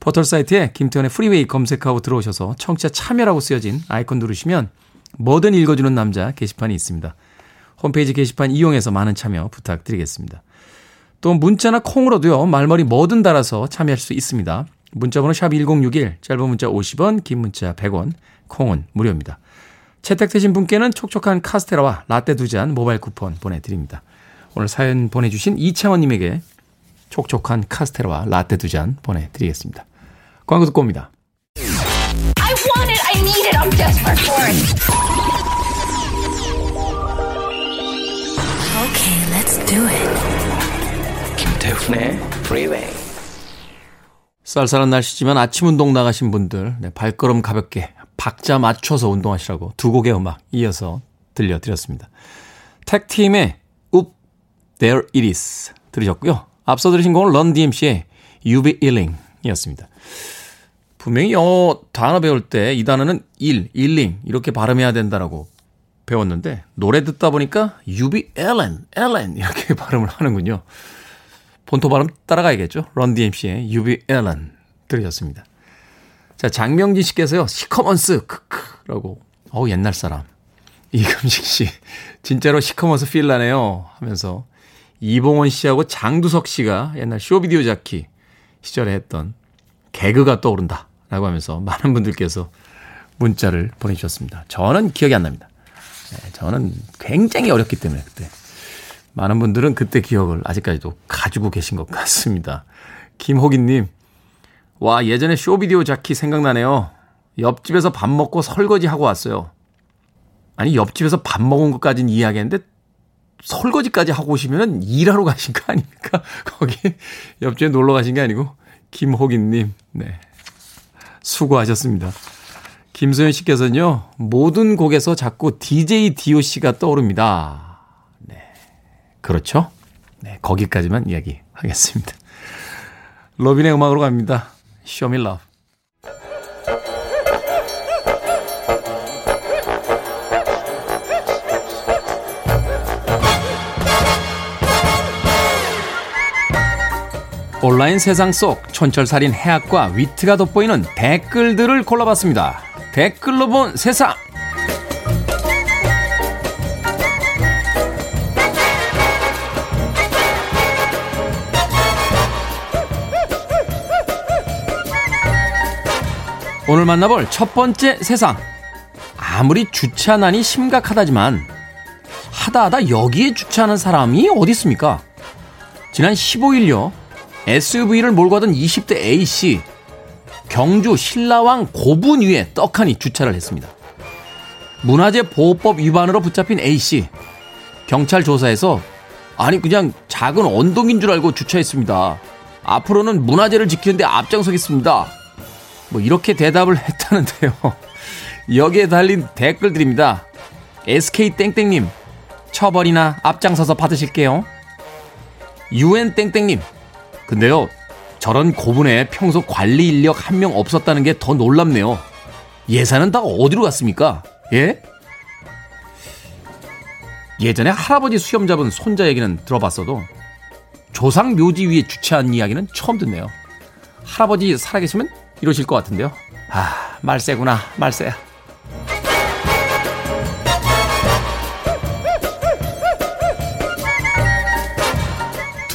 포털 사이트에 김태훈의 프리웨이 검색하고 들어오셔서 청취자 참여라고 쓰여진 아이콘 누르시면 뭐든 읽어주는 남자 게시판이 있습니다. 홈페이지 게시판 이용해서 많은 참여 부탁드리겠습니다. 또 문자나 콩으로도요, 말머리 뭐든 달아서 참여할 수 있습니다. 문자번호 샵 1061, 짧은 문자 50원, 긴 문자 100원, 콩은 무료입니다. 채택되신 분께는 촉촉한 카스테라와 라떼 두 잔 모바일 쿠폰 보내드립니다. 오늘 사연 보내주신 이창원님에게 촉촉한 카스테라와 라떼 두 잔 보내드리겠습니다. 광고 듣고 옵니다. I want it. I need it. I'm desperate for it. Okay, let's do it. 김태훈의 Freeway. 쌀쌀한 날씨지만 아침 운동 나가신 분들 네, 발걸음 가볍게 박자 맞춰서 운동하시라고 두 곡의 음악 이어서 들려드렸습니다. 택팀의 There It Is 들으셨고요. 앞서 들으신 곡은 런 DMC의 You Be Illing 이었습니다. 분명히 영어 단어 배울 때 이 단어는 일, 일링 이렇게 발음해야 된다라고 배웠는데 노래 듣다 보니까 You Be Ellen, Ellen 이렇게 발음을 하는군요. 본토 발음 따라가야겠죠. 런 DMC의 You Be Ellen 들으셨습니다. 자, 장명진 씨께서요, 시커먼스, 크크라고. 어우, 옛날 사람. 이금식 씨, 진짜로 시커먼스 필 나네요. 하면서 이봉원 씨하고 장두석 씨가 옛날 쇼비디오 자키 시절에 했던 개그가 떠오른다. 라고 하면서 많은 분들께서 문자를 보내주셨습니다. 저는 기억이 안 납니다. 네, 저는 굉장히 어렸기 때문에 그때. 많은 분들은 그때 기억을 아직까지도 가지고 계신 것 같습니다. 김호기님, 와, 예전에 쇼비디오 자키 생각나네요. 옆집에서 밥 먹고 설거지 하고 왔어요. 아니, 옆집에서 밥 먹은 것까지는 이해하겠는데, 설거지까지 하고 오시면 일하러 가신 거 아닙니까? 거기 옆집에 놀러 가신 게 아니고, 김호기님, 네. 수고하셨습니다. 김소연 씨께서는요, 모든 곡에서 자꾸 DJ DOC가 떠오릅니다. 네. 그렇죠? 네, 거기까지만 이야기하겠습니다. 로빈의 음악으로 갑니다. Show me love. 온라인 세상 속 촌철살인 해학과 위트가 돋보이는 댓글들을 골라봤습니다. 댓글로 본 세상! 오늘 만나볼 첫 번째 세상. 아무리 주차난이 심각하다지만 하다 하다 여기에 주차하는 사람이 어디 있습니까? 지난 15일요. SUV를 몰고 가던 20대 A씨 경주 신라왕 고분 위에 떡하니 주차를 했습니다. 문화재 보호법 위반으로 붙잡힌 A씨 경찰 조사에서 아니 그냥 작은 언덕인 줄 알고 주차했습니다. 앞으로는 문화재를 지키는데 앞장서겠습니다. 뭐 이렇게 대답을 했다는데요. 여기에 달린 댓글들입니다. SK 땡땡님 처벌이나 앞장서서 받으실게요. UN 땡땡님 근데요 저런 고분에 평소 관리 인력 한 명 없었다는 게 더 놀랍네요. 예산은 다 어디로 갔습니까? 예? 예전에 할아버지 수염 잡은 손자 얘기는 들어봤어도 조상 묘지 위에 주차한 이야기는 처음 듣네요. 할아버지 살아계시면 이러실 것 같은데요. 아, 말세구나, 말세야.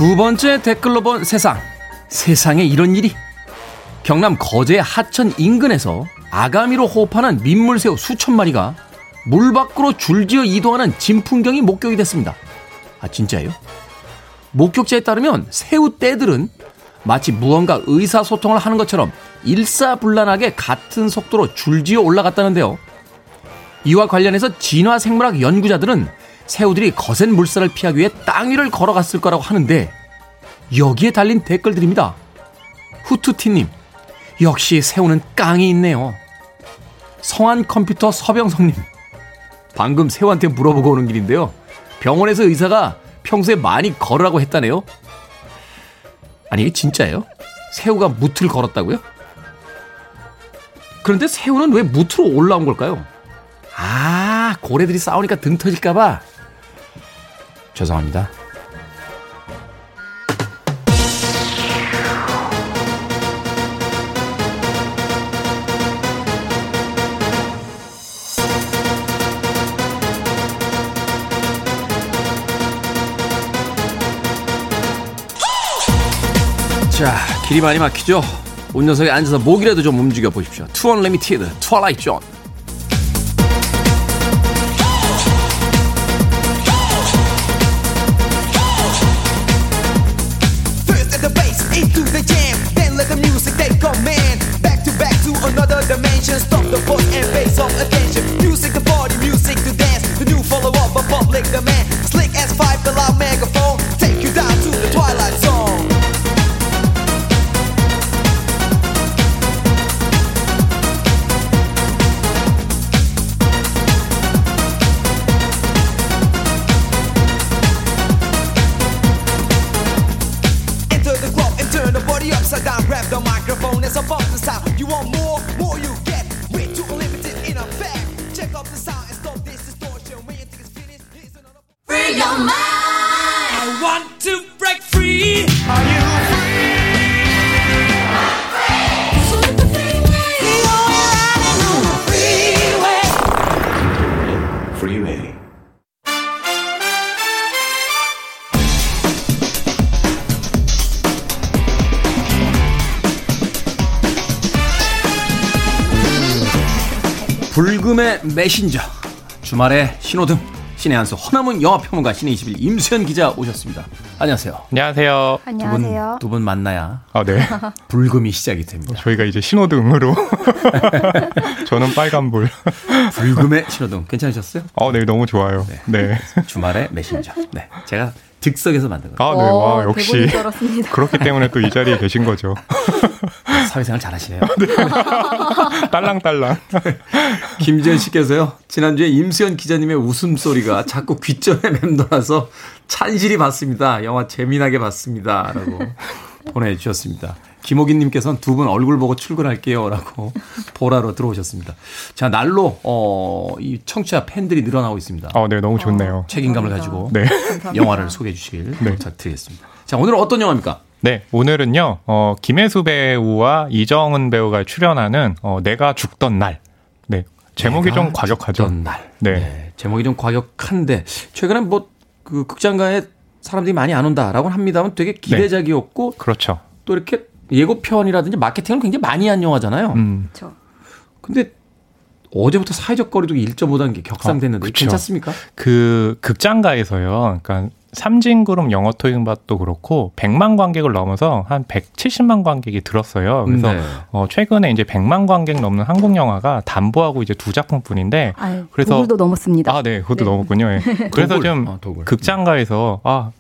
두두 번째 댓글로 본 세상. 세상에 이런 일이. 경남 거제 하천 인근에서 아가미로 호흡하는 민물새우 수천 마리가 물 밖으로 줄지어 이동하는 진풍경이 목격이 됐습니다. 아, 진짜예요? 목격자에 따르면 새우 떼들은 마치 무언가 의사소통을 하는 것처럼 일사불란하게 같은 속도로 줄지어 올라갔다는데요. 이와 관련해서 진화생물학 연구자들은 새우들이 거센 물살을 피하기 위해 땅 위를 걸어갔을 거라고 하는데 여기에 달린 댓글들입니다. 후투티님, 역시 새우는 깡이 있네요. 성한 컴퓨터 서병성님, 방금 새우한테 물어보고 오는 길인데요. 병원에서 의사가 평소에 많이 걸으라고 했다네요. 아니, 이게 진짜예요? 새우가 무트를 걸었다고요? 그런데 새우는 왜 무트로 올라온 걸까요? 아, 고래들이 싸우니까 등 터질까봐. 죄송합니다. 자, 길이 많이 막히죠? 운전석에 앉아서 목이라도 좀 움직여 보십시오. 투원 리미티드, 트와라이트 존. come in 메신저 주말에 신호등 신의 한수 허남은 영화평론가 신의 21 임수현 기자 오셨습니다. 안녕하세요. 안녕하세요. 안녕하세요. 두 분 만나야 아, 네. 불금이 시작이 됩니다. 저희가 이제 신호등으로. 저는 빨간불. 불금의 신호등 괜찮으셨어요? 어, 네, 너무 좋아요. 네. 주말에 메신저. 네, 제가 즉석에서 만든 거. 아, 네. 와, 역시. 그렇기 때문에 또 이 자리에 계신 거죠. 사회생활 잘하시네요. 딸랑딸랑. 김지현 씨께서요. 지난주에 임수현 기자님의 웃음소리가 자꾸 귀점에 맴돌아서 찬실이 봤습니다. 영화 재미나게 봤습니다. 라고 보내주셨습니다. 김호긴 님께서는 두 분 얼굴 보고 출근할게요. 라고 보라로 들어오셨습니다. 자, 날로, 어, 이 청취자 팬들이 늘어나고 있습니다. 어, 네, 너무 좋네요. 책임감을 가지고 네. 영화를 소개해 주시길 네. 부탁드리겠습니다. 자, 오늘은 어떤 영화입니까? 네, 오늘은요, 어, 김혜수 배우와 이정은 배우가 출연하는, 어, 내가 죽던 날. 네. 제목이 내가 좀 과격하죠. 죽던 날. 네. 제목이 좀 과격한데 최근에 뭐 그 극장가에 사람들이 많이 안 온다라고 합니다만 되게 기대작이었고 그렇죠. 또 이렇게 예고편이라든지 마케팅을 굉장히 많이 한 영화잖아요. 음. 그렇죠. 근데 어제부터 사회적 거리두기 1.5단계 격상됐는데 어, 그쵸. 괜찮습니까? 그 극장가에서요. 그러니까 삼진그룹 영어 토익맛도 그렇고 100만 관객을 넘어서 한 170만 관객이 들었어요. 그래서 네. 어, 최근에 이제 100만 관객 넘는 한국 영화가 담보하고 이제 두 작품뿐인데 아유, 그래서- 도굴도 넘었습니다. 아, 네, 그것도 네. 넘었군요. 예. 그래서. 좀 어, 도굴. 극장가에서 아,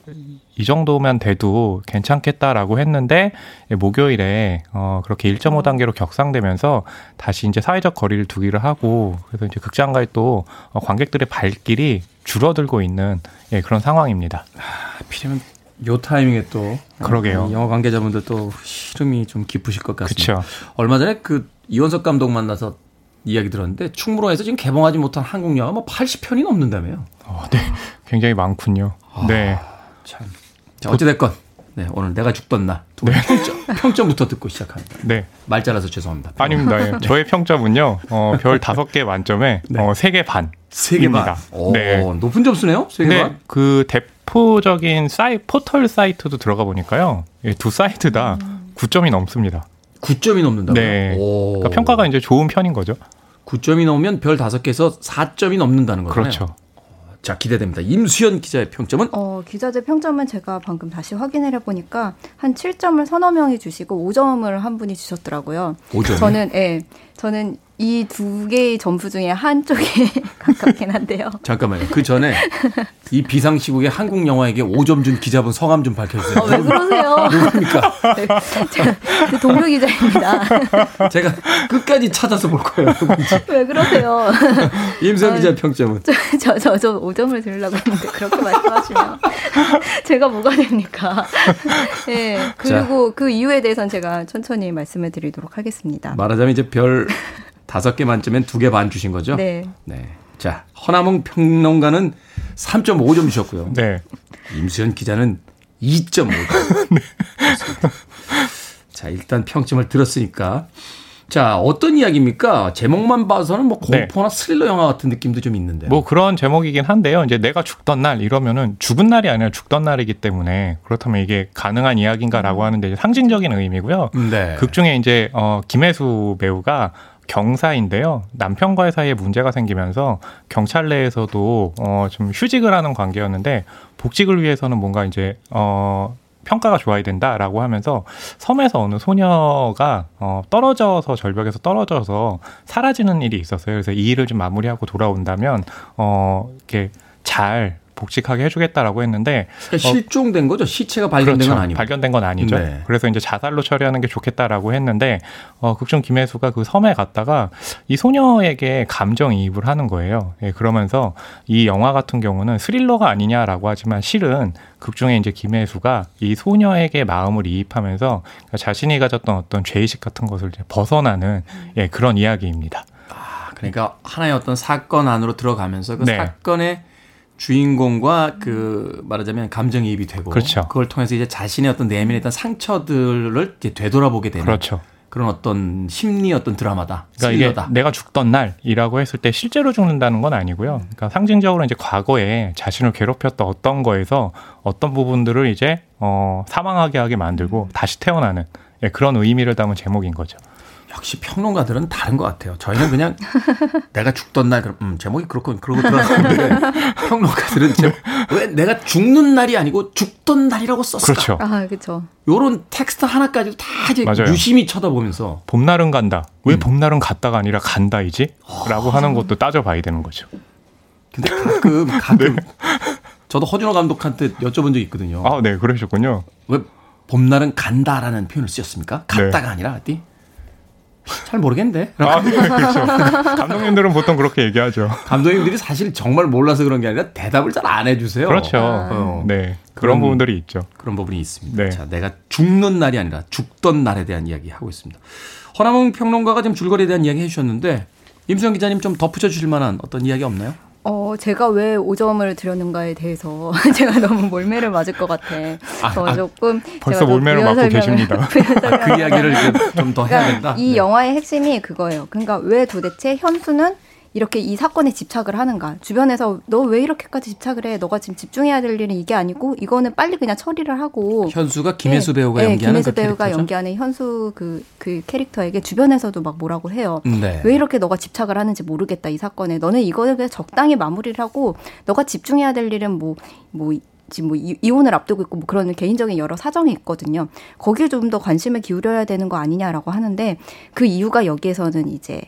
이 정도면 돼도 괜찮겠다라고 했는데 예, 목요일에 어, 그렇게 1.5 단계로 격상되면서 다시 이제 사회적 거리를 두기를 하고 그래서 이제 극장가에 또 어, 관객들의 발길이 줄어들고 있는 예, 그런 상황입니다. 하필이면 요 타이밍에 또 그러게요. 이 영화 관계자분들 또 시름이 좀 깊으실 것 같습니다. 그렇죠. 얼마 전에 그 이원석 감독 만나서 이야기 들었는데 충무로에서 지금 개봉하지 못한 한국 영화 뭐 80편이 넘는다며요. 어, 네, 굉장히 많군요. 네, 참. 자, 어찌 됐건, 네, 오늘 내가 죽던 날. 두분 평점, 평점부터 듣고 시작합니다. 네. 말 잘라서 죄송합니다. 아닙니다. 예. 저의 평점은요, 어, 별 다섯 개 만점에 네. 어, 세개 반. 세개 반. 입니다. 오, 네. 높은 점수네요? 세개 근데 반? 그 교포적인 사이 포털 사이트도 들어가 보니까요. 예, 두 사이트 다 9점이 넘습니다. 9점이 넘는다고요? 네. 오. 그러니까 평가가 이제 좋은 편인 거죠. 9점이 넘으면 별 5개에서 4점이 넘는다는 거잖아요. 그렇죠. 자, 기대됩니다. 임수연 기자의 평점은 어, 기자재 평점은 제가 방금 다시 확인을 해보니까 한 7점을 서너 명이 주시고 5점을 한 분이 주셨더라고요. 5점. 저는, 예, 저는 이 두 개의 점수 중에 한쪽에 가깝긴 한데요. 잠깐만요. 그 전에 이 비상시국에 한국 영화에게 5점 준 기자분 성함 좀 밝혀주세요. 어, 왜 그러세요? 누굽니까? 제가 그 동료 기자입니다. 제가 끝까지 찾아서 볼 거예요. 누군지. 왜 그러세요? 임수연 기자의 평점은 저, 저, 저 5점을 드리려고 했는데 그렇게 말씀하시면 제가 뭐가 됩니까? 예. 그리고 그 이유에 대해서는 제가 천천히 말씀을 드리도록 하겠습니다. 말하자면 이제 별 다섯 개 만점엔 두 개 반 주신 거죠? 네. 네. 자, 허남웅 평론가는 3.5점 주셨고요. 네. 임수연 기자는 2.5점. 자, 일단 평점을 들었으니까. 자, 어떤 이야기입니까? 제목만 봐서는 뭐 네. 공포나 스릴러 영화 같은 느낌도 좀 있는데. 뭐 그런 제목이긴 한데요. 이제 내가 죽던 날 이러면은 죽은 날이 아니라 죽던 날이기 때문에 그렇다면 이게 가능한 이야기인가라고 하는데 이제 상징적인 의미고요. 네. 극 중에 이제 어 김혜수 배우가 경사인데요. 남편과의 사이에 문제가 생기면서 경찰 내에서도 어 좀 휴직을 하는 관계였는데 복직을 위해서는 뭔가 이제 어 평가가 좋아야 된다라고 하면서 섬에서 어느 소녀가 어 떨어져서 절벽에서 떨어져서 사라지는 일이 있었어요. 그래서 이 일을 좀 마무리하고 돌아온다면 어 이렇게 잘 복직하게 해주겠다라고 했는데 그러니까 실종된 거죠? 시체가 발견된 그렇죠. 건 아니고. 발견된 건 아니죠. 네. 그래서 이제 자살로 처리하는 게 좋겠다라고 했는데 어, 극중 김혜수가 그 섬에 갔다가 이 소녀에게 감정이입을 하는 거예요. 예, 그러면서 이 영화 같은 경우는 스릴러가 아니냐라고 하지만 실은 극중에 이제 김혜수가 이 소녀에게 마음을 이입하면서 자신이 가졌던 어떤 죄의식 같은 것을 이제 벗어나는 예, 그런 이야기입니다. 그러니까 하나의 어떤 사건 안으로 들어가면서 그 네. 사건의 주인공과 그 말하자면 감정이입이 되고 그렇죠. 그걸 통해서 이제 자신의 어떤 내면에 있던 상처들을 이제 되돌아보게 되는 그렇죠. 그런 어떤 심리 어떤 드라마다. 그러니까 스릴러다. 이게 내가 죽던 날이라고 했을 때 실제로 죽는다는 건 아니고요. 그러니까 상징적으로 이제 과거에 자신을 괴롭혔던 어떤 거에서 어떤 부분들을 이제 어, 사망하게 하게 만들고 다시 태어나는 예, 그런 의미를 담은 제목인 거죠. 역시 평론가들은 다른 것 같아요. 저희는 그냥 내가 죽던 날 그럼 음, 제목이 그렇고 그러고 들어갔는데 평론가들은 제목, 왜 내가 죽는 날이 아니고 죽던 날이라고 썼을까? 그렇죠. 아, 그렇죠. 요런 텍스트 하나까지도 다 이제 맞아요. 유심히 쳐다보면서 봄날은 간다. 음. 왜 봄날은 갔다가 아니라 간다이지? 라고 하는 것도 따져봐야 되는 거죠. 근데 가끔 가끔 저도 허준호 감독한테 여쭤본 적이 있거든요. 아, 네, 그러셨군요. 왜 봄날은 간다라는 표현을 쓰셨습니까? 갔다가 아니라 어디? 잘 모르겠는데. 아, 네, 그렇죠. 감독님들은 보통 그렇게 얘기하죠. 감독님들이 사실 정말 몰라서 그런 게 아니라 대답을 잘 안 해주세요. 그렇죠. 어. 네, 그런- 그런 부분들이 있죠. 그런 부분이 있습니다. 네. 자, 내가 죽는 날이 아니라 죽던 날에 대한 이야기 하고 있습니다. 허남웅 평론가가 지금 줄거리에 대한 이야기 해주셨는데 임수영 기자님 좀 덧붙여 주실 만한 어떤 이야기 없나요? 어, 제가 왜 5점을 드렸는가에 대해서 제가 너무 몰매를 맞을 것 같아. 그래서 아, 조금 벌써 몰매를 맞고 설명을- 계십니다. 설명을 그 이야기를 좀 더 해야 된다. 그러니까 이 네. 영화의 핵심이 그거예요. 그러니까 왜 도대체 현수는 이렇게 이 사건에 집착을 하는가? 주변에서 너 왜 이렇게까지 집착을 해? 너가 지금 집중해야 될 일은 이게 아니고 이거는 빨리 그냥 처리를 하고 현수가 김혜수 네, 배우가 네, 연기하는 김혜수 그 배우가 캐릭터죠? 연기하는 현수 그, 그 캐릭터에게 주변에서도 막 뭐라고 해요. 네. 왜 이렇게 너가 집착을 하는지 모르겠다 이 사건에 너는 이거에 그냥 적당히 마무리를 하고 너가 집중해야 될 일은 뭐뭐 지금 뭐 이- 이혼을 앞두고 있고 뭐 그런 개인적인 여러 사정이 있거든요. 거기에 좀 더 관심을 기울여야 되는 거 아니냐라고 하는데 그 이유가 여기에서는 이제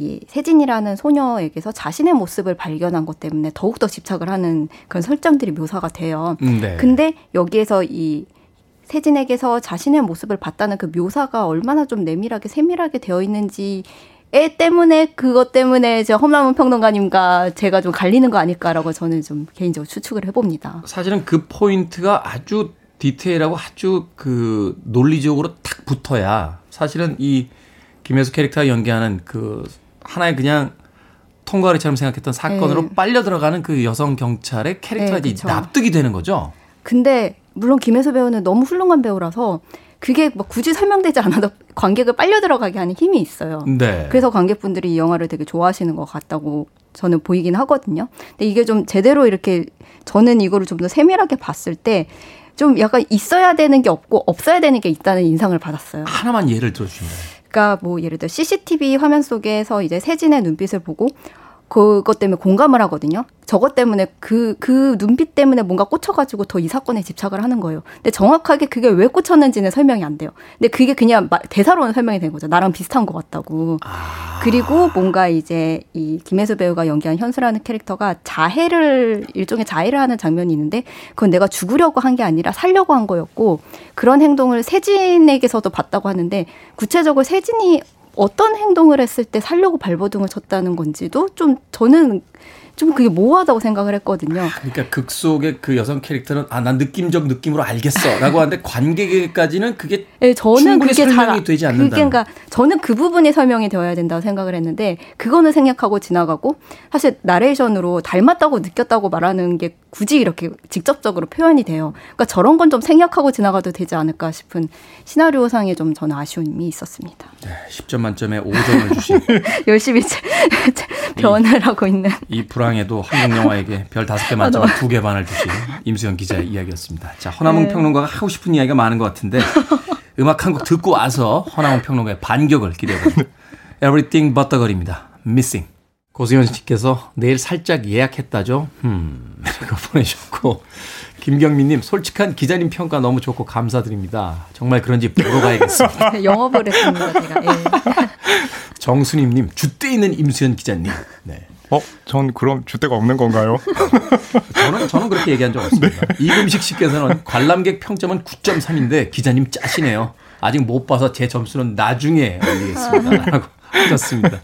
이 세진이라는 소녀에게서 자신의 모습을 발견한 것 때문에 더욱더 집착을 하는 그런 설정들이 묘사가 돼요. 네. 근데 여기에서 이 세진에게서 자신의 모습을 봤다는 그 묘사가 얼마나 좀 내밀하게 세밀하게 되어 있는지 에 때문에 그것 때문에 저 험남은 평론가님과 제가 좀 갈리는 거 아닐까라고 저는 좀 개인적으로 추측을 해봅니다. 사실은 그 포인트가 아주 디테일하고 아주 그 논리적으로 탁 붙어야 사실은 이 김혜수 캐릭터가 연기하는 그 하나의 그냥 통과리처럼 생각했던 사건으로 네. 빨려 들어가는 그 여성 경찰의 캐릭터가 네. 납득이 되는 거죠. 근데 물론 김혜수 배우는 너무 훌륭한 배우라서 그게 막 굳이 설명되지 않아도 관객을 빨려 들어가게 하는 힘이 있어요. 네. 그래서 관객분들이 이 영화를 되게 좋아하시는 것 같다고 저는 보이긴 하거든요. 근데 이게 좀 제대로 이렇게 저는 이거를 좀 더 세밀하게 봤을 때 좀 약간 있어야 되는 게 없고 없어야 되는 게 있다는 인상을 받았어요. 하나만 예를 들어주시면. 그러니까 뭐 예를 들어 CCTV 화면 속에서 이제 세진의 눈빛을 보고 그것 때문에 공감을 하거든요. 저것 때문에 그, 그 눈빛 때문에 뭔가 꽂혀가지고 더 이 사건에 집착을 하는 거예요. 근데 정확하게 그게 왜 꽂혔는지는 설명이 안 돼요. 근데 그게 그냥 마- 대사로는 설명이 된 거죠. 나랑 비슷한 것 같다고. 그리고 뭔가 이제 이 김혜수 배우가 연기한 현수라는 캐릭터가 자해를, 일종의 자해를 하는 장면이 있는데 그건 내가 죽으려고 한 게 아니라 살려고 한 거였고 그런 행동을 세진에게서도 봤다고 하는데 구체적으로 세진이 어떤 행동을 했을 때 살려고 발버둥을 쳤다는 건지도 좀 저는 좀 그게 모호하다고 생각을 했거든요. 그러니까 극 속의 그 여성 캐릭터는 아 난 느낌적 느낌으로 알겠어라고 하는데 관객에게까지는 그게 네, 저는 충분히 그게 설명이 잘 되지 않는다. 그러니까 저는 그 부분이 설명이 되어야 된다고 생각을 했는데 그거는 생략하고 지나가고 사실 나레이션으로 닮았다고 느꼈다고 말하는 게 굳이 이렇게 직접적으로 표현이 돼요. 그러니까 저런 건 좀 생략하고 지나가도 되지 않을까 싶은 시나리오상에 좀 저는 아쉬움이 있었습니다. 10점 만점에 5점을 주신 열심히 변을 하고 있는 이 불황에도 한국 영화에게 별 다섯 개 만점에 두개 반을 주신 임수영 기자의 이야기였습니다. 자, 허남웅 네. 평론가가 하고 싶은 이야기가 많은 것 같은데 음악 한 곡 듣고 와서 허남웅 평론가의 반격을 기대해 봅니다. Everything but the gir입니다. Missing. 고수현 씨께서 내일 살짝 예약했다죠? 음, 이거 보내셨고 김경민님 솔직한 기자님 평가 너무 좋고 감사드립니다. 정말 그런지 보러 가야겠습니다. 영업을 했습니다. 제가. 예. 정수님님 줏대 있는 임수현 기자님. 네. 어, 전 그럼 주대가 없는 건가요? 저는 저는 그렇게 얘기한 적 없습니다. 이금식 씨께서는 관람객 평점은 9.3인데 기자님 짜시네요. 아직 못 봐서 제 점수는 나중에 올리겠습니다. 라고 하셨습니다.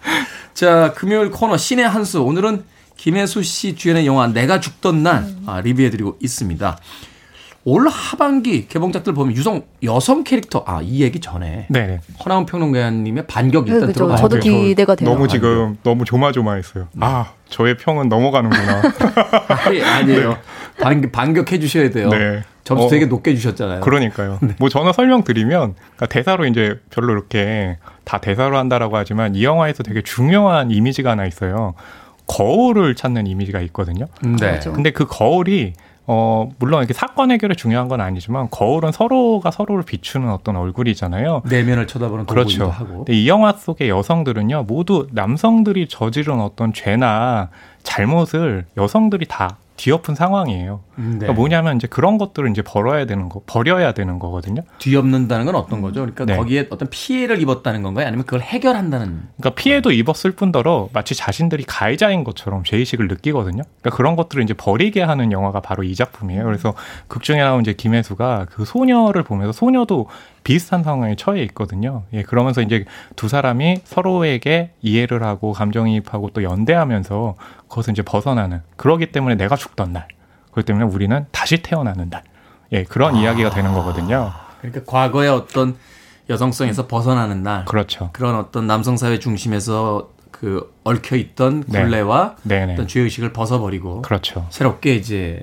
자, 금요일 코너 신의 한수. 오늘은 김혜수 씨 주연의 영화 내가 죽던 날 아, 리뷰해드리고 있습니다. 올 하반기 개봉작들 보면 유성 여성 캐릭터 아 이 얘기 전에 네네. 허나운 평론가님의 반격 일단 네, 그죠. 들어가야 저도. 기대가 돼요. 너무 지금 너무 조마조마했어요. 아, 저의 평은 넘어가는구나. 아니, 아니에요. 반, 반격해 주셔야 돼요. 네. 점수 어, 되게 높게 주셨잖아요. 그러니까요. 뭐 저는 설명드리면 그러니까 대사로 이제 별로 이렇게 다 대사로 한다라고 하지만 이 영화에서 되게 중요한 이미지가 하나 있어요. 거울을 찾는 이미지가 있거든요. 네. 그렇죠. 근데 그 거울이 어 물론 이렇게 사건 해결에 중요한 건 아니지만 거울은 서로가 서로를 비추는 어떤 얼굴이잖아요. 내면을 쳐다보는 그렇죠. 하고. 근데 이 영화 속의 여성들은요, 모두 남성들이 저지른 어떤 죄나 잘못을 여성들이 다 뒤엎은 상황이에요. 네. 그러니까 뭐냐면 이제 그런 것들을 이제 벌어야 되는 거, 버려야 되는 거거든요. 뒤엎는다는 건 어떤 거죠? 그러니까 네. 거기에 어떤 피해를 입었다는 건가요? 아니면 그걸 해결한다는? 그러니까 피해도 입었을 뿐더러 마치 자신들이 가해자인 것처럼 죄의식을 느끼거든요. 그러니까 그런 것들을 이제 버리게 하는 영화가 바로 이 작품이에요. 그래서 극 중에 나온 이제 김혜수가 그 소녀를 보면서 소녀도 비슷한 상황에 처해 있거든요. 예, 그러면서 이제 두 사람이 서로에게 이해를 하고 감정이입하고 또 연대하면서 그것을 이제 벗어나는 그러기 때문에 내가 죽던 날. 그렇기 때문에 우리는 다시 태어나는 날. 예, 그런 이야기가 되는 거거든요. 그러니까 과거의 어떤 여성성에서 벗어나는 날. 그렇죠. 그런 어떤 남성 사회 중심에서 그 얽혀 있던 네. 굴레와 네네. 어떤 죄의식을 벗어버리고 그렇죠. 새롭게 이제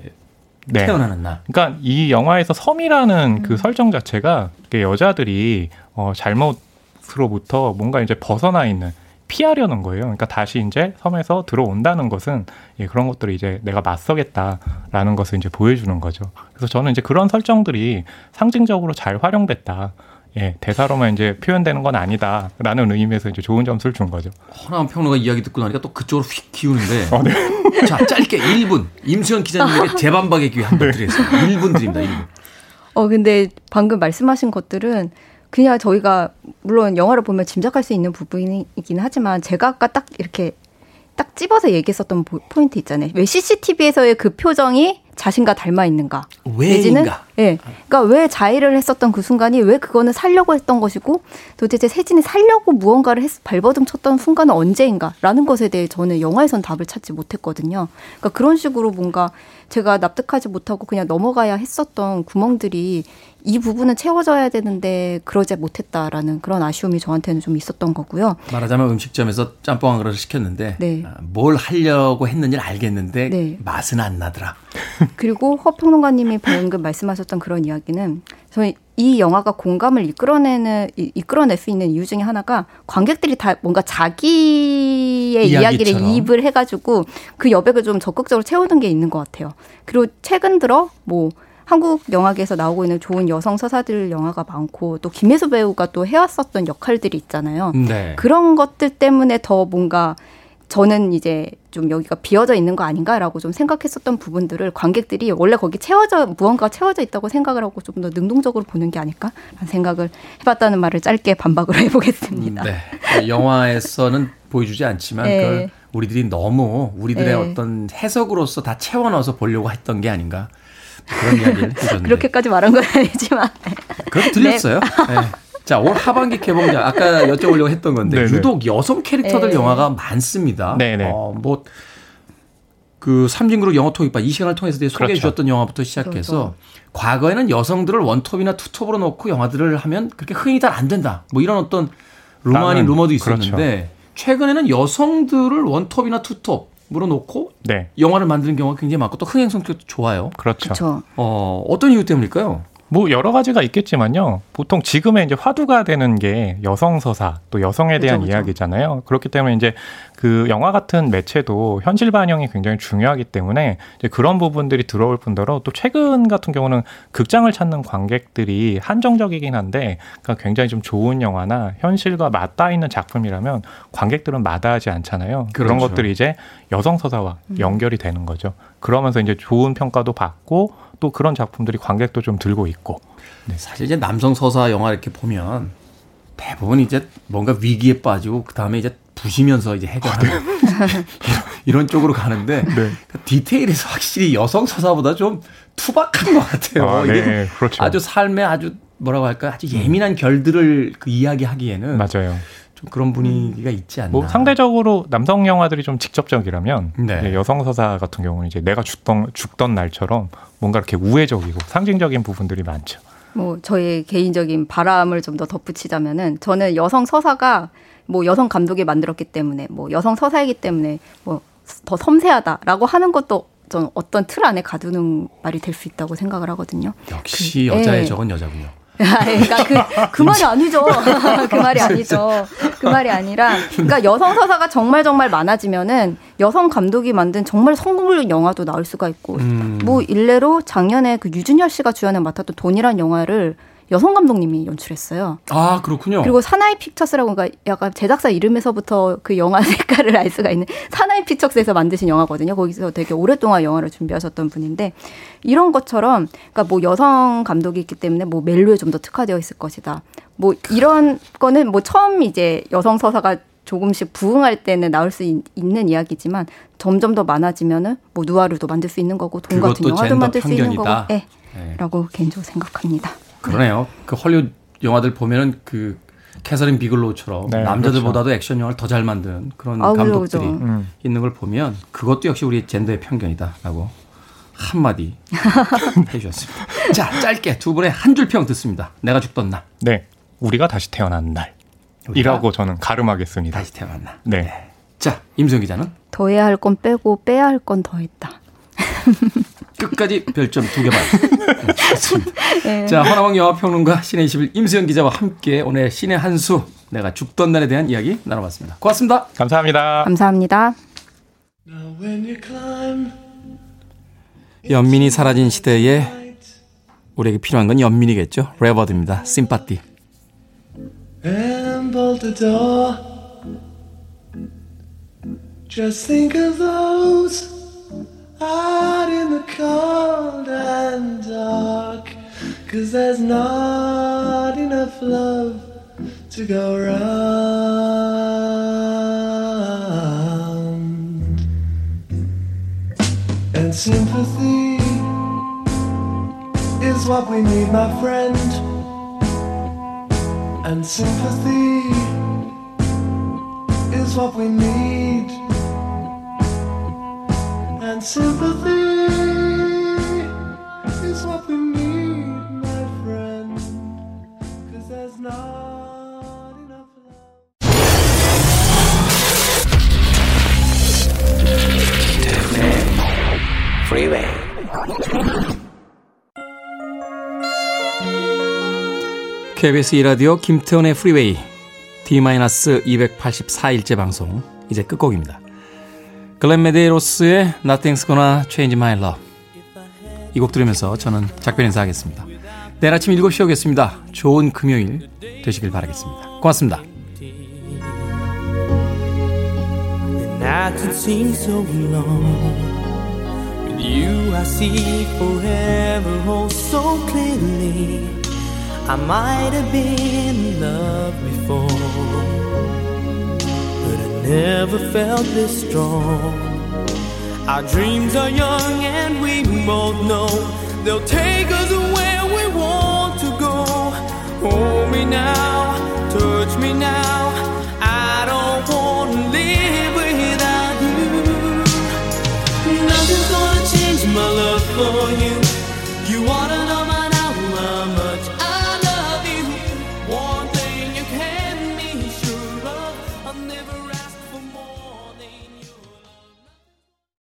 네. 태어나는 날. 그러니까 이 영화에서 섬이라는 음. 그 설정 자체가 여자들이 어, 잘못으로부터 뭔가 이제 벗어나 있는 피하려는 거예요. 그러니까 다시 이제 섬에서 들어온다는 것은 예, 그런 것들을 이제 내가 맞서겠다라는 것을 이제 보여주는 거죠. 그래서 저는 이제 그런 설정들이 상징적으로 잘 활용됐다. 예, 대사로만 이제 표현되는 건 아니다라는 의미에서 이제 좋은 점수를 준 거죠. 허나운 평론가 이야기 듣고 나니까 또 그쪽으로 휙 기우는데. 아, 네. 자, 짧게 1분. 임수현 기자님에게 재반박의 기회 네. 한번 드리겠습니다. 1분 드립니다, 1분. 어, 근데 방금 말씀하신 것들은 그냥 저희가 물론 영화를 보면 짐작할 수 있는 부분이긴 하지만 제가 아까 딱 이렇게 딱 집어서 얘기했었던 보- 포인트 있잖아요. 왜 CCTV에서의 그 표정이 자신과 닮아 있는가? 왜인가? 예. 그러니까 왜 자해를 했었던 그 순간이 왜 그거는 살려고 했던 것이고 도대체 세진이 살려고 무언가를 했, 발버둥 쳤던 순간은 언제인가라는 것에 대해 저는 영화에선 답을 찾지 못했거든요. 그러니까 그런 식으로 뭔가 제가 납득하지 못하고 그냥 넘어가야 했었던 구멍들이 이 부분은 채워져야 되는데 그러지 못했다라는 그런 아쉬움이 저한테는 좀 있었던 거고요. 말하자면 음식점에서 짬뽕 한 그릇을 시켰는데 네. 아, 뭘 하려고 했는지는 알겠는데 네. 맛은 안 나더라. 그리고 허 평론가님이 방금 말씀하셨던 그런 이야기는 저희 이 영화가 공감을 이끌어내는 이- 이끌어낼 수 있는 이유 중에 하나가 관객들이 다 뭔가 자기의 이야기를. 이입을 해가지고 그 여백을 좀 적극적으로 채우는 게 있는 것 같아요. 그리고 최근 들어 뭐 한국 영화계에서 나오고 있는 좋은 여성 서사들 영화가 많고 또 김혜수 배우가 또 해왔었던 역할들이 있잖아요. 네. 그런 것들 때문에 더 뭔가 저는 이제 좀 여기가 비어져 있는 거 아닌가라고 좀 생각했었던 부분들을 관객들이 원래 거기 채워져 무언가 채워져 있다고 생각을 하고 좀 더 능동적으로 보는 게 아닐까라는 생각을 해봤다는 말을 짧게 반박으로 해보겠습니다. 네. 그 영화에서는 보여주지 않지만 네. 그걸 우리들이 너무 우리들의 네. 어떤 해석으로서 다 채워 넣어서 보려고 했던 게 아닌가. 그런 이야기를 해줬는데. 그렇게까지 말한 건 아니지만 그렇게 들렸어요. 네. 자, 올 하반기 개봉작 아까 여쭤보려고 했던 건데 네네. 유독 여성 캐릭터들 네. 영화가 많습니다. 네네. 어, 뭐 그 삼진그룹 영어 토익반 이 시간을 통해서 소개해 그렇죠. 주셨던 영화부터 시작해서 과거에는 여성들을 원톱이나 투톱으로 놓고 영화들을 하면 그렇게 흥이 잘 안 된다. 뭐 이런 어떤 루머 아닌 나는- 루머도 있었는데 최근에는 여성들을 원톱이나 투톱 으로 놓고 네, 영화를 만드는 경우가 굉장히 많고 또 흥행 성격도 좋아요. 그렇죠. 그렇죠. 어, 어떤 이유 때문일까요? 뭐 여러 가지가 있겠지만요. 보통 지금의 이제 화두가 되는 게 여성 서사 또 여성에 대한 그죠, 그죠. 이야기잖아요. 그렇기 때문에 이제 그 영화 같은 매체도 현실 반영이 굉장히 중요하기 때문에 이제 그런 부분들이 들어올 뿐더러 또 최근 같은 경우는 극장을 찾는 관객들이 한정적이긴 한데 그러니까 굉장히 좀 좋은 영화나 현실과 맞닿아 있는 작품이라면 관객들은 마다하지 않잖아요. 그런 그렇죠. 것들이 이제 여성 서사와 음. 연결이 되는 거죠. 그러면서 이제 좋은 평가도 받고 또 그런 작품들이 관객도 좀 들고 있고 사실 이제 남성 서사 영화 이렇게 보면 대부분 이제 뭔가 위기에 빠지고 그 다음에 이제 부시면서 이제 해결하는 이런- 이런 쪽으로 가는데 그 디테일에서 확실히 여성 서사보다 좀 투박한 것 같아요. 아, 이게 네, 그렇죠. 아주 삶의 아주 뭐라고 할까 아주 예민한 결들을 그 이야기하기에는 맞아요. 좀 그런 분위기가 있지 않나. 뭐 상대적으로 남성 영화들이 좀 직접적이라면 네. 이제 여성 서사 같은 경우는 이제 내가 죽던 죽던 날처럼 뭔가 이렇게 우회적이고 상징적인 부분들이 많죠. 뭐 저의 개인적인 바람을 좀 더 덧붙이자면은 저는 여성 서사가 뭐 여성 감독이 만들었기 때문에 뭐 여성 서사이기 때문에 뭐 더 섬세하다라고 하는 것도 전 어떤 틀 안에 가두는 말이 될 수 있다고 생각을 하거든요. 역시 그- 여자의 예. 저건 여자군요. 그러니까 그, 그 말이 아니죠. 그 말이 아니죠. 그 말이 아니라, 그러니까 여성 서사가 정말 정말 많아지면은 여성 감독이 만든 정말 성공률 영화도 나올 수가 있고, 음. 뭐 일례로 작년에 그 유준열 씨가 주연을 맡았던 돈이란 영화를 여성 감독님이 연출했어요. 아 그렇군요. 그리고 사나이 픽처스라고 그러니까 약간 제작사 이름에서부터 그 영화 색깔을 알 수가 있는 사나이 픽처스에서 만드신 영화거든요. 거기서 되게 오랫동안 영화를 준비하셨던 분인데 이런 것처럼 그러니까 뭐 여성 감독이 있기 때문에 뭐 멜로에 좀 더 특화되어 있을 것이다. 뭐 이런 거는 뭐 처음 이제 여성 서사가 조금씩 부흥할 때는 나올 수 있, 는 이야기지만 점점 더 많아지면은 뭐 누아르도 만들 수 있는 거고 돈 같은 영화도 만들 수 있는. 거고, 예. 네. 라고 개인적으로 생각합니다. 그러네요. 그 헐리우드 영화들 보면은 그 캐서린 비글로우처럼 네, 남자들보다도 액션 영화를 더 잘 만든 그런 아, 감독들이 그죠. 음. 있는 걸 보면 그것도 역시 우리 젠더의 편견이다라고 한마디 해주셨습니다. 자, 짧게 두 분의 한 줄 평 듣습니다. 내가 죽던 날. 네, 우리가 다시 태어난 날. 이라고 저는 가름하겠습니다. 다시 태어났나. 네. 자, 임수영 기자는 더해야 할 건 빼고 빼야 할 건 더했다. 끝까지 별점 두개 반. 네, 좋습니다. 네. 자, 허나왕 영화평론가 신의 21 임수영 기자와 함께 오늘 신의 한수 내가 죽던 날에 대한 이야기 나눠봤습니다. 고맙습니다. 감사합니다. 감사합니다. 연민이 사라진 시대에 우리에게 필요한 건 연민이겠죠. 레버드입니다. 심파티. and bolt the door. Just think of those out in the cold and dark. Cause there's not enough love to go round. And sympathy is what we need, my friend and sympathy is what we need. And sympathy is what we need, my friend. Cause there's not enough love. Freeway. KBS 2라디오 김태훈의 프리웨이 D-284일째 방송 이제 끝곡입니다. 글렌 메데로스의 Nothing's Gonna Change My Love 이 곡 들으면서 저는 작별 인사하겠습니다. 내일 아침 7시에 오겠습니다. 좋은 금요일 되시길 바라겠습니다. 고맙습니다. you, I see forever oh so clearly. I might have been in love before, never felt this strong. Our dreams are young and we both know they'll take us where we want to go. Hold me now, touch me now. I don't want to live without you. Nothing's gonna change my love for you. You wanna